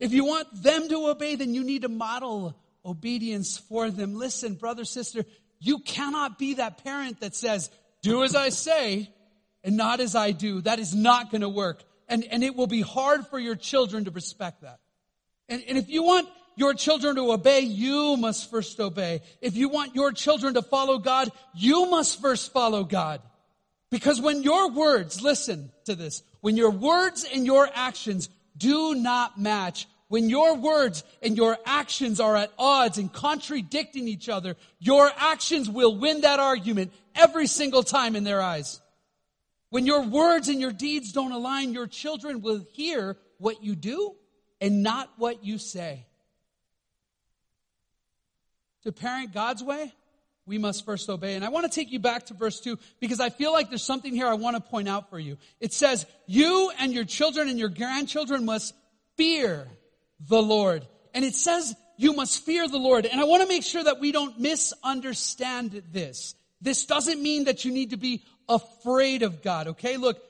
If you want them to obey, then you need to model obedience for them. Listen, brother, sister, you cannot be that parent that says, do as I say and not as I do. That is not going to work. And, and it will be hard for your children to respect that. And, and if you want your children to obey, you must first obey. If you want your children to follow God, you must first follow God. Because when your words, listen to this, when your words and your actions do not match, when your words and your actions are at odds and contradicting each other, your actions will win that argument every single time in their eyes. When your words and your deeds don't align, your children will hear what you do and not what you say. To parent God's way, we must first obey. And I want to take you back to verse 2 because I feel like there's something here I want to point out for you. It says, You and your children and your grandchildren must fear the Lord. And it says, You must fear the Lord. And I want to make sure that we don't misunderstand this. This doesn't mean that you need to be afraid of God, okay? Look,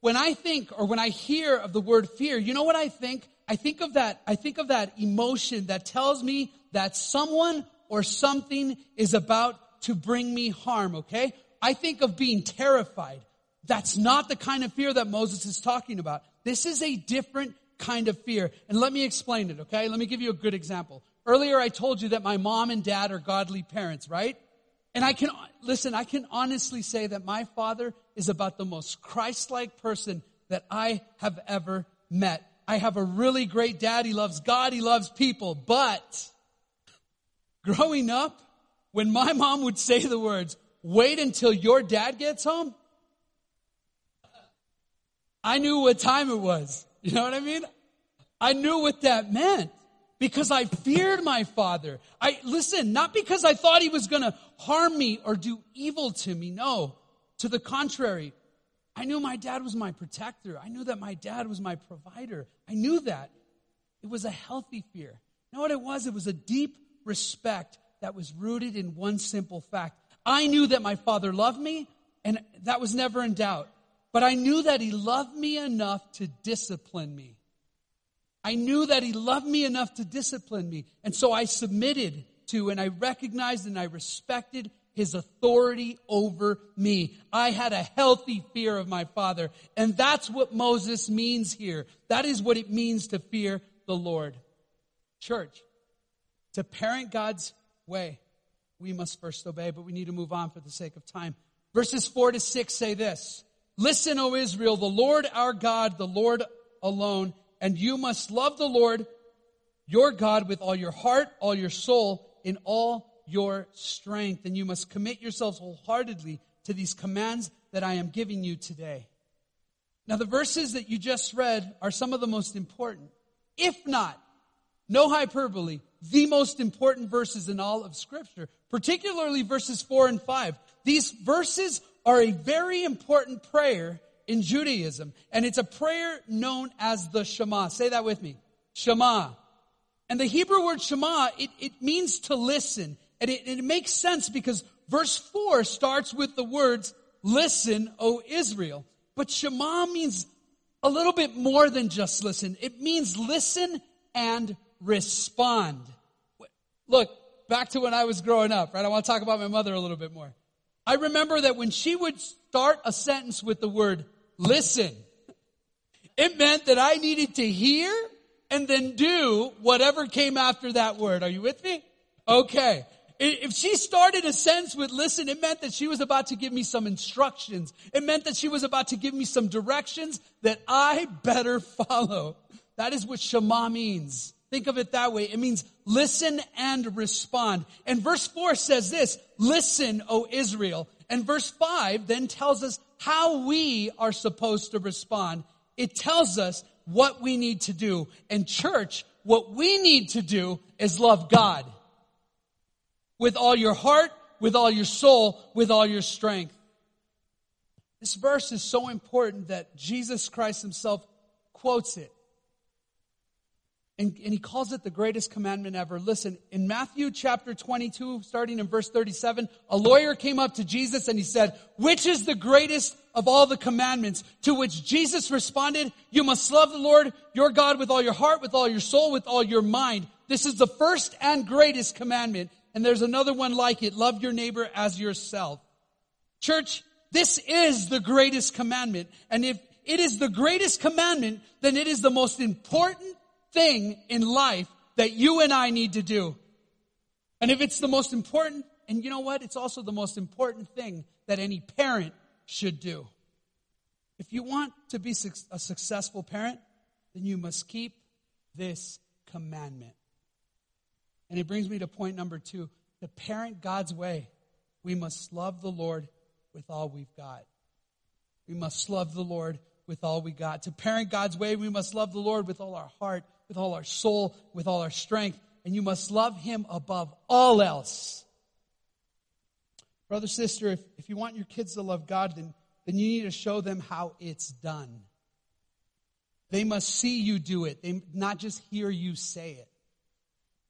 when I think or when I hear of the word fear, you know what I think? I think of that, I think of that emotion that tells me that someone or something is about to bring me harm, okay? I think of being terrified. That's not the kind of fear that Moses is talking about. This is a different kind of fear. And let me explain it, okay? Let me give you a good example. Earlier I told you that my mom and dad are godly parents, right? And I can, listen, I can honestly say that my father is about the most Christ-like person that I have ever met. I have a really great dad. He loves God. He loves people. But growing up, when my mom would say the words, wait until your dad gets home, I knew what time it was. You know what I mean? I knew what that meant because I feared my father. I, listen, not because I thought he was going to harm me or do evil to me. No, to the contrary. I knew my dad was my protector. I knew that my dad was my provider. I knew that. It was a healthy fear. You know what it was? It was a deep respect that was rooted in one simple fact. I knew that my father loved me, and that was never in doubt. But I knew that he loved me enough to discipline me. I knew that he loved me enough to discipline me. And so I submitted to and I recognized and I respected his authority over me. I had a healthy fear of my father. And that's what Moses means here. That is what it means to fear the Lord. Church, to parent God's way, we must first obey, but we need to move on for the sake of time. Verses 4 to 6 say this Listen, O Israel, the Lord our God, the Lord alone and you must love the Lord your God with all your heart, all your soul, in all your strength. And you must commit yourselves wholeheartedly to these commands that I am giving you today. Now, the verses that you just read are some of the most important, if not, no hyperbole, the most important verses in all of Scripture, particularly verses 4 and 5. These verses are a very important prayer in Judaism. And it's a prayer known as the Shema. Say that with me. Shema. And the Hebrew word Shema, it, it means to listen. And it, it makes sense because verse 4 starts with the words, Listen, O Israel. But Shema means a little bit more than just listen. It means listen and respond. Look, back to when I was growing up, right? I want to talk about my mother a little bit more. I remember that when she would start a sentence with the word listen, it meant that I needed to hear and then do whatever came after that word. Are you with me? Okay. If she started a sentence with listen, it meant that she was about to give me some instructions. It meant that she was about to give me some directions that I better follow. That is what Shema means. Think of it that way. It means listen and respond. And verse 4 says this, listen, O Israel. And verse 5 then tells us how we are supposed to respond. It tells us what we need to do. And church, what we need to do is love God with all your heart, with all your soul, with all your strength. This verse is so important that Jesus Christ himself quotes it. And, and, he calls it the greatest commandment ever. Listen, in Matthew chapter 22, starting in verse 37, a lawyer came up to Jesus and he said, which is the greatest of all the commandments? To which Jesus responded, you must love the Lord your God with all your heart, with all your soul, with all your mind. This is the first and greatest commandment. And there's another one like it. Love your neighbor as yourself. Church, this is the greatest commandment. And if it is the greatest commandment, then it is the most important thing in life that you and I need to do. And if it's the most important, and you know what? It's also the most important thing that any parent should do. If you want to be a successful parent, then you must keep this commandment. And it brings me to point number two. To parent God's way, we must love the Lord with all we've got. We must love the Lord with all we got. To parent God's way, we must love the Lord with all our heart, with all our soul, with all our strength, and you must love Him above all else. Brother, sister, if, if you want your kids to love God, then, then you need to show them how it's done. They must see you do it, they not just hear you say it.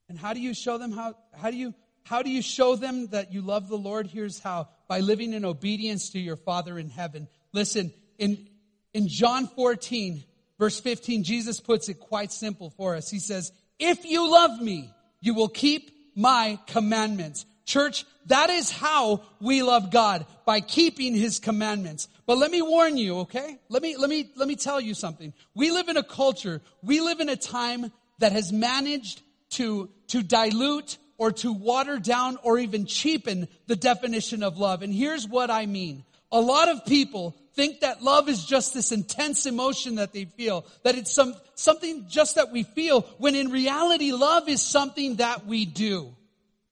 And how do you show them how, how do you, how do you show them that you love the Lord? Here's how. By living in obedience to your Father in heaven. Listen, in, in John 14, verse 15, Jesus puts it quite simple for us. He says, if you love me, you will keep my commandments. Church, that is how we love God, by keeping his commandments. But let me warn you, okay? Let me, let me, let me tell you something. We live in a culture, we live in a time that has managed to, to dilute or to water down or even cheapen the definition of love. And here's what I mean. A lot of people think that love is just this intense emotion that they feel, that it's some, something just that we feel, when in reality, love is something that we do.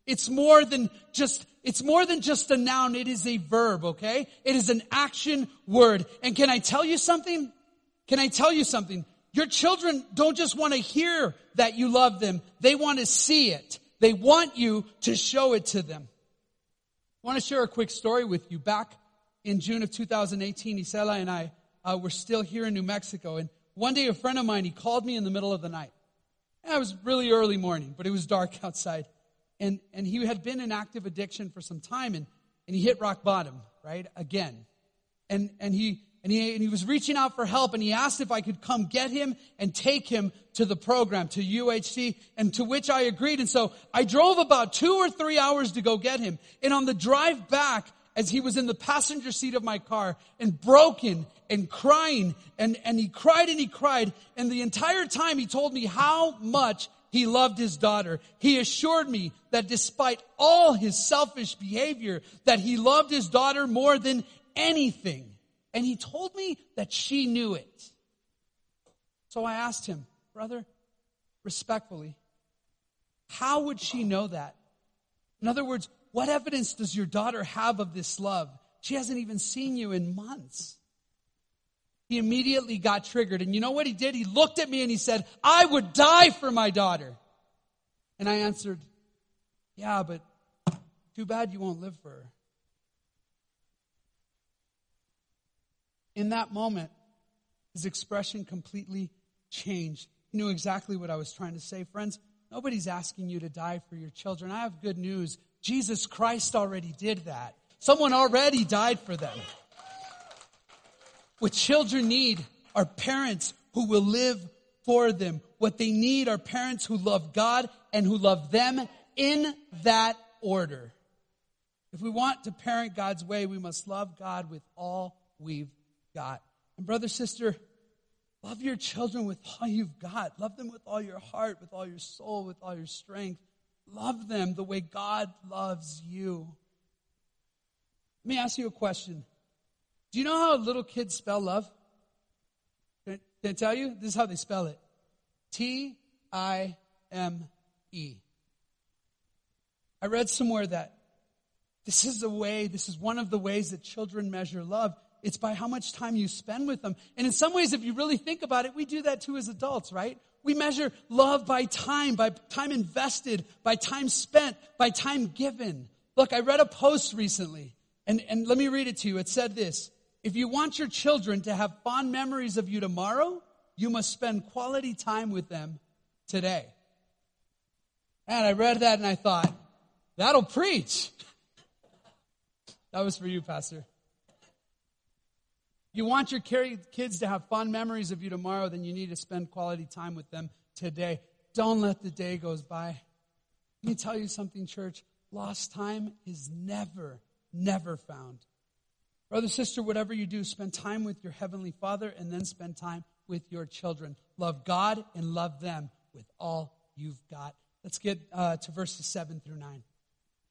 It's more than just, it's more than just a noun, it is a verb, okay? It is an action word. And can I tell you something? Can I tell you something? Your children don't just want to hear that you love them, they want to see it. They want you to show it to them. I want to share a quick story with you. Back in June of 2018, Isela and I uh, were still here in New Mexico. And one day, a friend of mine, he called me in the middle of the night. And it was really early morning, but it was dark outside. And, and he had been in active addiction for some time, and, and he hit rock bottom, right? Again. And, and he, and he, and he was reaching out for help and he asked if I could come get him and take him to the program, to UHC, and to which I agreed. And so I drove about two or three hours to go get him. And on the drive back, as he was in the passenger seat of my car and broken and crying and, and he cried and he cried. And the entire time he told me how much he loved his daughter. He assured me that despite all his selfish behavior, that he loved his daughter more than anything. And he told me that she knew it. So I asked him, brother, respectfully, how would she know that? In other words, what evidence does your daughter have of this love? She hasn't even seen you in months. He immediately got triggered. And you know what he did? He looked at me and he said, I would die for my daughter. And I answered, Yeah, but too bad you won't live for her. In that moment, his expression completely changed. He knew exactly what I was trying to say. Friends, nobody's asking you to die for your children. I have good news. Jesus Christ already did that. Someone already died for them. What children need are parents who will live for them. What they need are parents who love God and who love them in that order. If we want to parent God's way, we must love God with all we've got. And brother, sister, love your children with all you've got. Love them with all your heart, with all your soul, with all your strength. Love them the way God loves you. Let me ask you a question. Do you know how little kids spell love? Can I, tell you? This is how they spell it T I M E. I read somewhere that this is the way, this is one of the ways that children measure love. It's by how much time you spend with them. And in some ways, if you really think about it, we do that too as adults, right? We measure love by time, by time invested, by time spent, by time given. Look, I read a post recently, and, and let me read it to you. It said this If you want your children to have fond memories of you tomorrow, you must spend quality time with them today. And I read that and I thought, that'll preach. That was for you, Pastor. You want your kids to have fond memories of you tomorrow, then you need to spend quality time with them today. Don't let the day goes by. Let me tell you something, church. Lost time is never, never found. Brother, sister, whatever you do, spend time with your Heavenly Father and then spend time with your children. Love God and love them with all you've got. Let's get uh, to verses 7 through 9.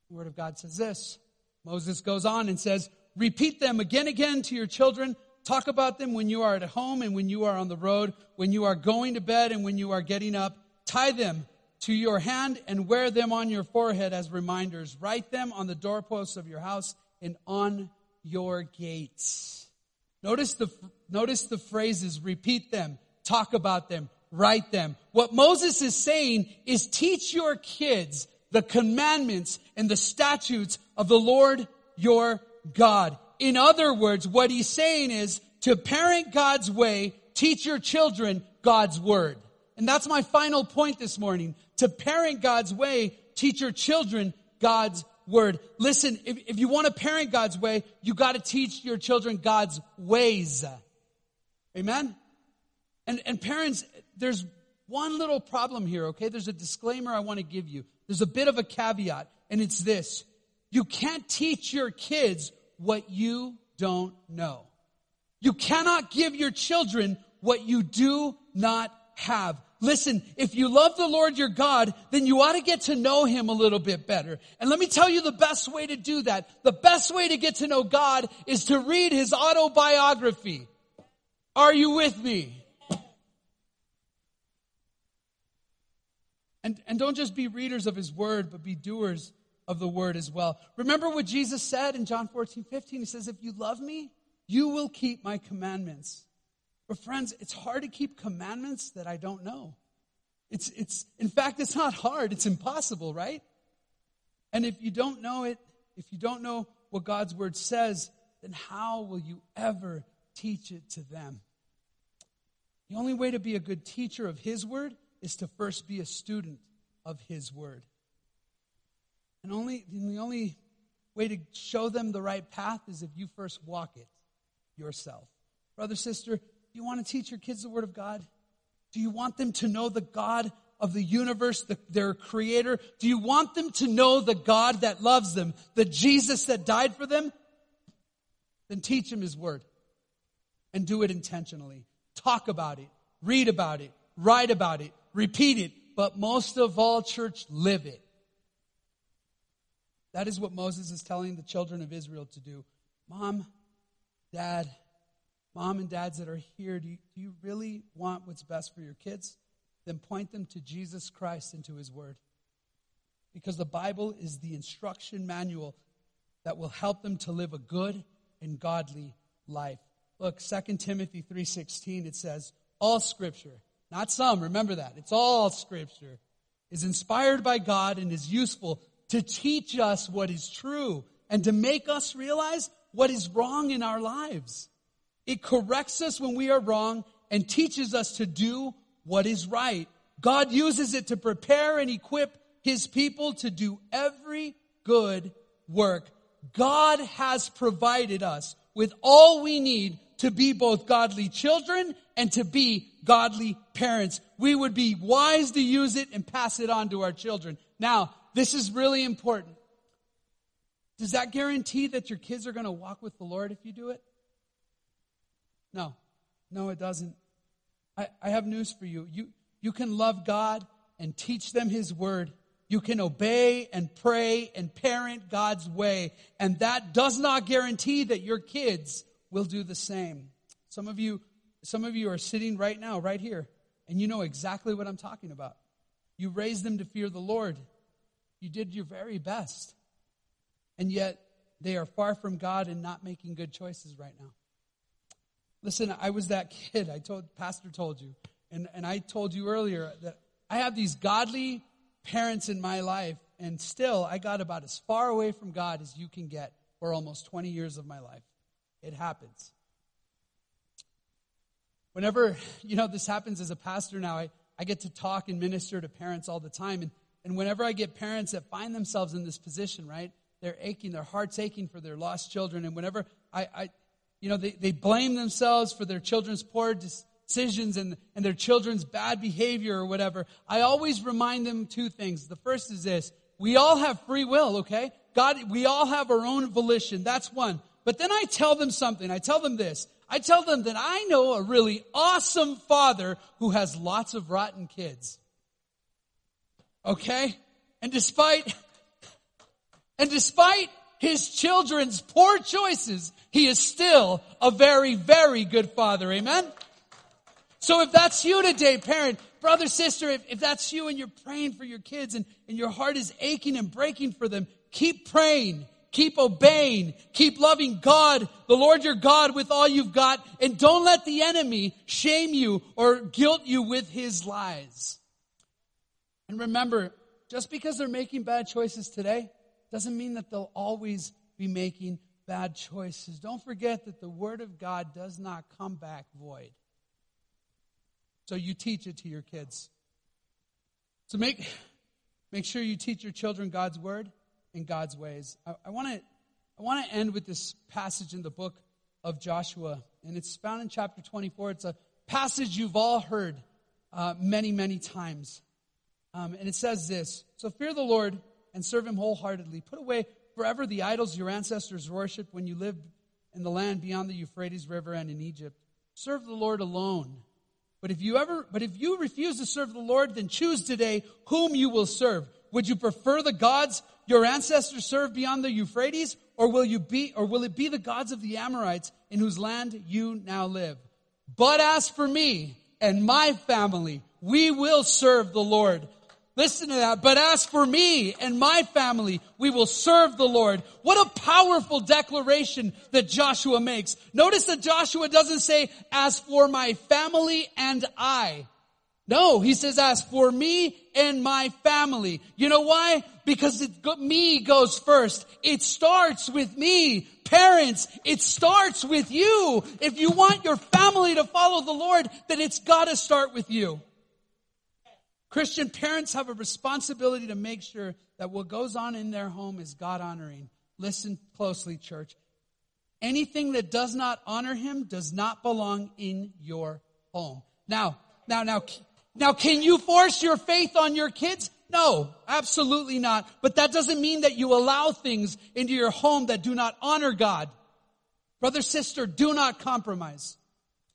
The Word of God says this Moses goes on and says, Repeat them again again to your children Talk about them when you are at home and when you are on the road, when you are going to bed and when you are getting up. Tie them to your hand and wear them on your forehead as reminders. Write them on the doorposts of your house and on your gates. Notice the, notice the phrases, repeat them, talk about them, write them. What Moses is saying is teach your kids the commandments and the statutes of the Lord your God. In other words, what he's saying is to parent God's way, teach your children God's word. And that's my final point this morning. To parent God's way, teach your children God's word. Listen, if, if you want to parent God's way, you got to teach your children God's ways. Amen? And, and parents, there's one little problem here, okay? There's a disclaimer I want to give you. There's a bit of a caveat, and it's this. You can't teach your kids what you don't know. You cannot give your children what you do not have. Listen, if you love the Lord your God, then you ought to get to know Him a little bit better. And let me tell you the best way to do that. The best way to get to know God is to read His autobiography. Are you with me? And, and don't just be readers of His Word, but be doers of the word as well. Remember what Jesus said in John 14, 15? He says, If you love me, you will keep my commandments. But friends, it's hard to keep commandments that I don't know. It's, it's, in fact, it's not hard. It's impossible, right? And if you don't know it, if you don't know what God's word says, then how will you ever teach it to them? The only way to be a good teacher of His word is to first be a student of His word. And only and the only way to show them the right path is if you first walk it yourself. Brother, sister, do you want to teach your kids the Word of God? Do you want them to know the God of the universe, the, their creator? Do you want them to know the God that loves them, the Jesus that died for them? Then teach them His Word and do it intentionally. Talk about it, read about it, write about it, repeat it, but most of all, church, live it. That is what Moses is telling the children of Israel to do. Mom, dad, mom and dads that are here, do you, do you really want what's best for your kids? Then point them to Jesus Christ and to his word. Because the Bible is the instruction manual that will help them to live a good and godly life. Look, 2 Timothy 3:16 it says, all scripture, not some, remember that. It's all scripture is inspired by God and is useful to teach us what is true and to make us realize what is wrong in our lives. It corrects us when we are wrong and teaches us to do what is right. God uses it to prepare and equip his people to do every good work. God has provided us with all we need to be both godly children and to be godly parents. We would be wise to use it and pass it on to our children. Now, this is really important. Does that guarantee that your kids are going to walk with the Lord if you do it? No. No, it doesn't. I, I have news for you. You, you can love God and teach them His word. You can obey and pray and parent God's way. And that does not guarantee that your kids will do the same. Some of you, some of you are sitting right now, right here, and you know exactly what I'm talking about. You raise them to fear the Lord. You did your very best. And yet, they are far from God and not making good choices right now. Listen, I was that kid. I told, Pastor told you. And, and I told you earlier that I have these godly parents in my life, and still I got about as far away from God as you can get for almost 20 years of my life. It happens. Whenever, you know, this happens as a pastor now, I, I get to talk and minister to parents all the time. And, and whenever I get parents that find themselves in this position, right, they're aching, their heart's aching for their lost children. And whenever I, I you know, they, they blame themselves for their children's poor decisions and, and their children's bad behavior or whatever, I always remind them two things. The first is this. We all have free will, okay? God, we all have our own volition. That's one. But then I tell them something. I tell them this. I tell them that I know a really awesome father who has lots of rotten kids. Okay? And despite, and despite his children's poor choices, he is still a very, very good father. Amen? So if that's you today, parent, brother, sister, if, if that's you and you're praying for your kids and, and your heart is aching and breaking for them, keep praying. Keep obeying. Keep loving God, the Lord your God, with all you've got. And don't let the enemy shame you or guilt you with his lies. And remember, just because they're making bad choices today doesn't mean that they'll always be making bad choices. Don't forget that the Word of God does not come back void. So you teach it to your kids. So make, make sure you teach your children God's Word and God's ways. I want to I want to end with this passage in the book of Joshua, and it's found in chapter 24. It's a passage you've all heard uh, many, many times. Um, and it says this So fear the Lord and serve him wholeheartedly. Put away forever the idols your ancestors worshipped when you lived in the land beyond the Euphrates River and in Egypt. Serve the Lord alone. But if you ever, but if you refuse to serve the Lord, then choose today whom you will serve. Would you prefer the gods your ancestors served beyond the Euphrates, or will you be, or will it be the gods of the Amorites in whose land you now live? But as for me and my family, we will serve the Lord. Listen to that. But as for me and my family, we will serve the Lord. What a powerful declaration that Joshua makes. Notice that Joshua doesn't say, as for my family and I. No, he says, as for me and my family. You know why? Because it, me goes first. It starts with me. Parents, it starts with you. If you want your family to follow the Lord, then it's gotta start with you. Christian parents have a responsibility to make sure that what goes on in their home is God honoring. Listen closely, church. Anything that does not honor him does not belong in your home. Now, now, now, now, can you force your faith on your kids? No, absolutely not. But that doesn't mean that you allow things into your home that do not honor God. Brother, sister, do not compromise.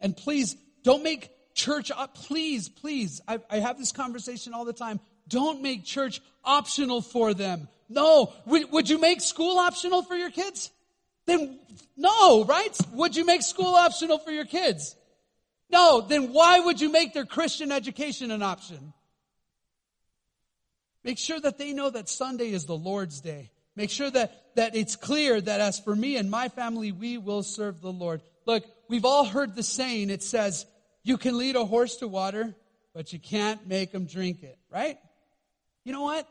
And please don't make church. Please, please. I, I have this conversation all the time. Don't make church optional for them. No. Would, would you make school optional for your kids? Then no, right? Would you make school optional for your kids? No, then why would you make their Christian education an option? Make sure that they know that Sunday is the Lord's day. Make sure that, that it's clear that as for me and my family, we will serve the Lord. Look, we've all heard the saying. It says, you can lead a horse to water, but you can't make him drink it, right? You know what?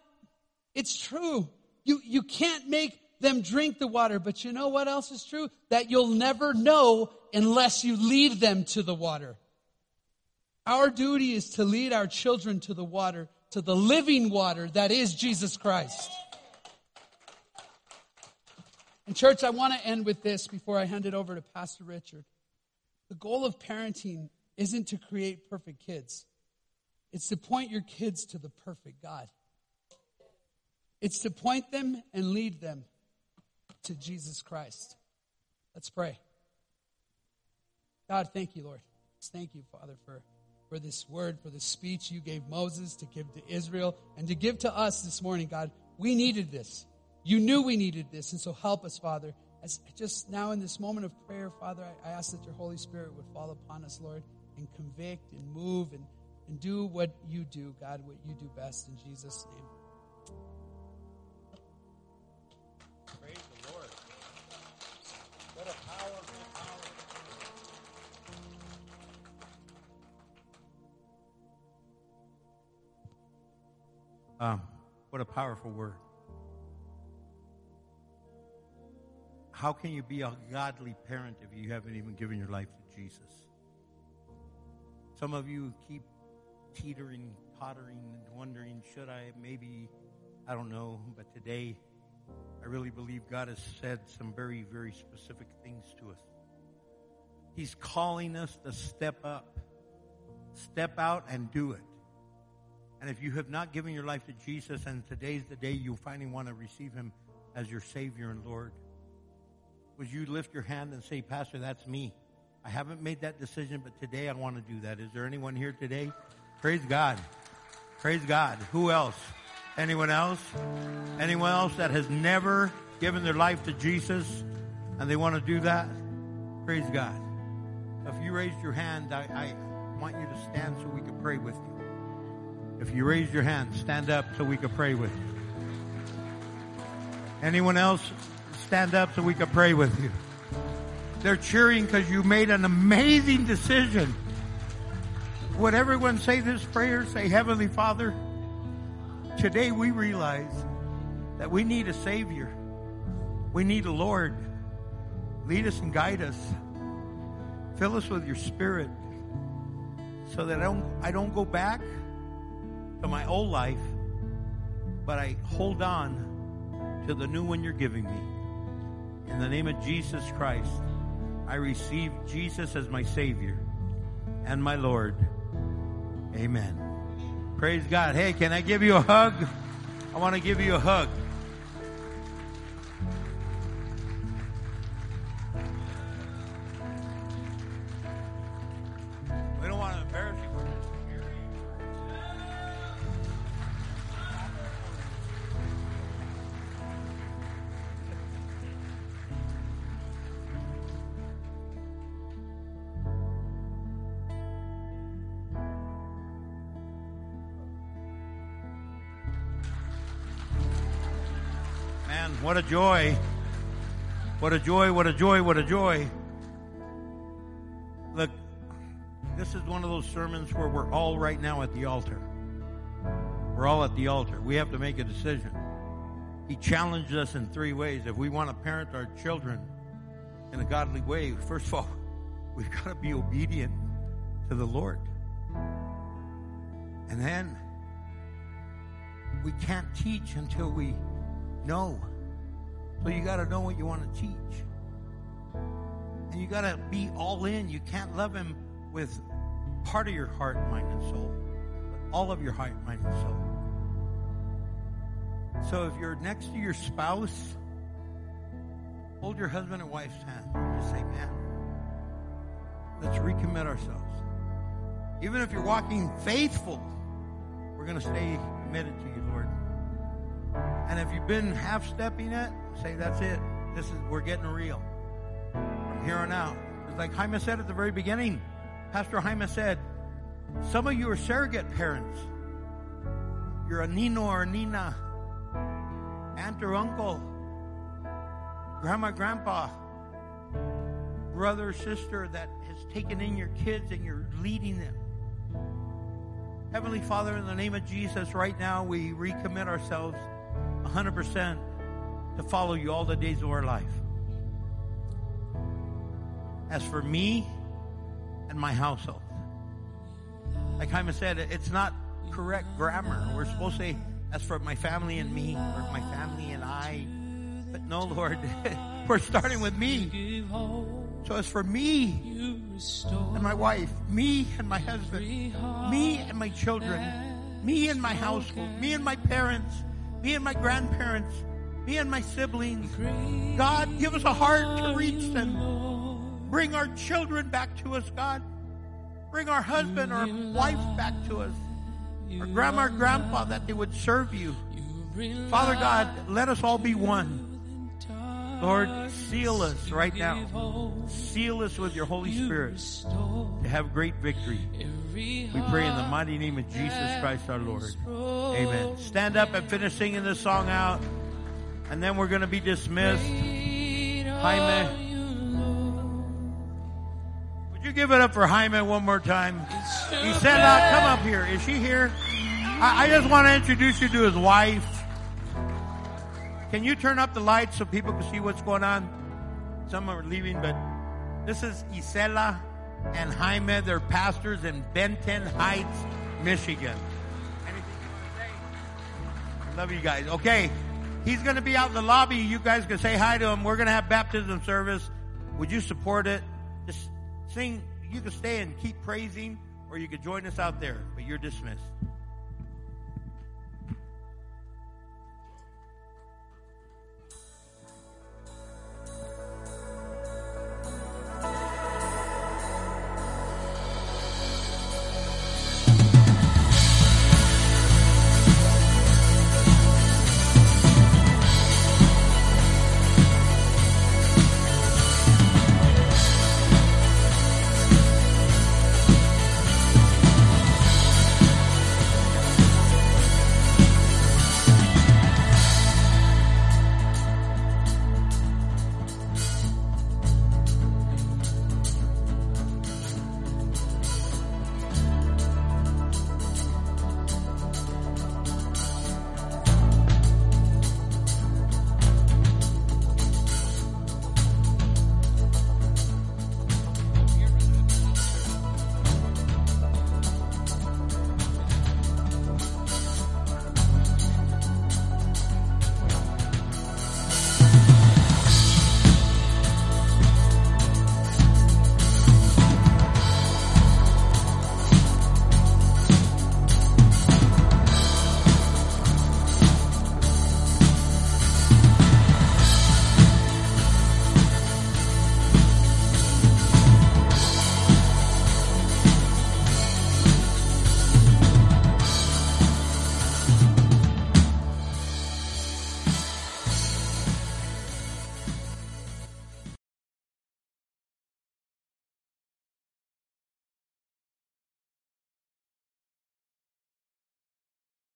It's true. You, you can't make them drink the water. But you know what else is true? That you'll never know unless you lead them to the water. Our duty is to lead our children to the water, to the living water that is Jesus Christ. And, church, I want to end with this before I hand it over to Pastor Richard. The goal of parenting isn't to create perfect kids, it's to point your kids to the perfect God. It's to point them and lead them to Jesus Christ. Let's pray. God, thank you, Lord. Thank you, Father, for, for this word, for the speech you gave Moses to give to Israel and to give to us this morning, God. We needed this. You knew we needed this, and so help us, Father. As just now in this moment of prayer, Father, I, I ask that your Holy Spirit would fall upon us, Lord, and convict and move and, and do what you do, God, what you do best in Jesus' name. Praise the Lord. What a powerful power. Um, what a powerful word. How can you be a godly parent if you haven't even given your life to Jesus? Some of you keep teetering, tottering, and wondering, should I? Maybe, I don't know. But today, I really believe God has said some very, very specific things to us. He's calling us to step up, step out and do it. And if you have not given your life to Jesus, and today's the day you finally want to receive Him as your Savior and Lord, would you lift your hand and say, Pastor, that's me. I haven't made that decision, but today I want to do that. Is there anyone here today? Praise God. Praise God. Who else? Anyone else? Anyone else that has never given their life to Jesus and they want to do that? Praise God. If you raised your hand, I, I want you to stand so we can pray with you. If you raise your hand, stand up so we can pray with you. Anyone else? Stand up so we can pray with you. They're cheering because you made an amazing decision. Would everyone say this prayer? Say, Heavenly Father, today we realize that we need a Savior. We need a Lord. Lead us and guide us. Fill us with your Spirit so that I don't, I don't go back to my old life, but I hold on to the new one you're giving me. In the name of Jesus Christ, I receive Jesus as my Savior and my Lord. Amen. Praise God. Hey, can I give you a hug? I want to give you a hug. What a joy. What a joy, what a joy, what a joy. Look, this is one of those sermons where we're all right now at the altar. We're all at the altar. We have to make a decision. He challenged us in three ways. If we want to parent our children in a godly way, first of all, we've got to be obedient to the Lord. And then we can't teach until we know. So you got to know what you want to teach. And you got to be all in. You can't love him with part of your heart, mind, and soul, but all of your heart, mind, and soul. So if you're next to your spouse, hold your husband and wife's hand and just say, man, let's recommit ourselves. Even if you're walking faithful, we're going to stay committed to you, Lord. And if you've been half stepping it, say that's it. This is we're getting real. From here on out. It's like Jaime said at the very beginning. Pastor Jaime said, some of you are surrogate parents. You're a Nino or a Nina, aunt or uncle, grandma, grandpa, brother sister that has taken in your kids and you're leading them. Heavenly Father, in the name of Jesus, right now we recommit ourselves 100% to follow you all the days of our life. As for me and my household, like Jaime said, it's not correct grammar. We're supposed to say, as for my family and me, or my family and I. But no, Lord, we're starting with me. So as for me and my wife, me and my husband, me and my children, me and my household, me and my parents, me and my grandparents, me and my siblings. God, give us a heart to reach them. Bring our children back to us, God. Bring our husband or wife back to us. Our grandma or grandpa that they would serve you. Father God, let us all be one. Lord, seal us right now. Seal us with your Holy Spirit to have great victory. We pray in the mighty name of Jesus Christ our Lord. Amen. Stand up and finish singing this song out. And then we're going to be dismissed. Jaime. Would you give it up for Jaime one more time? Isela, come up here. Is she here? I, I just want to introduce you to his wife. Can you turn up the lights so people can see what's going on? Some are leaving, but this is Isela and Jaime. They're pastors in Benton Heights, Michigan. Anything you want to say? Love you guys. Okay. He's going to be out in the lobby. You guys can say hi to him. We're going to have baptism service. Would you support it? Just sing. You can stay and keep praising, or you can join us out there, but you're dismissed.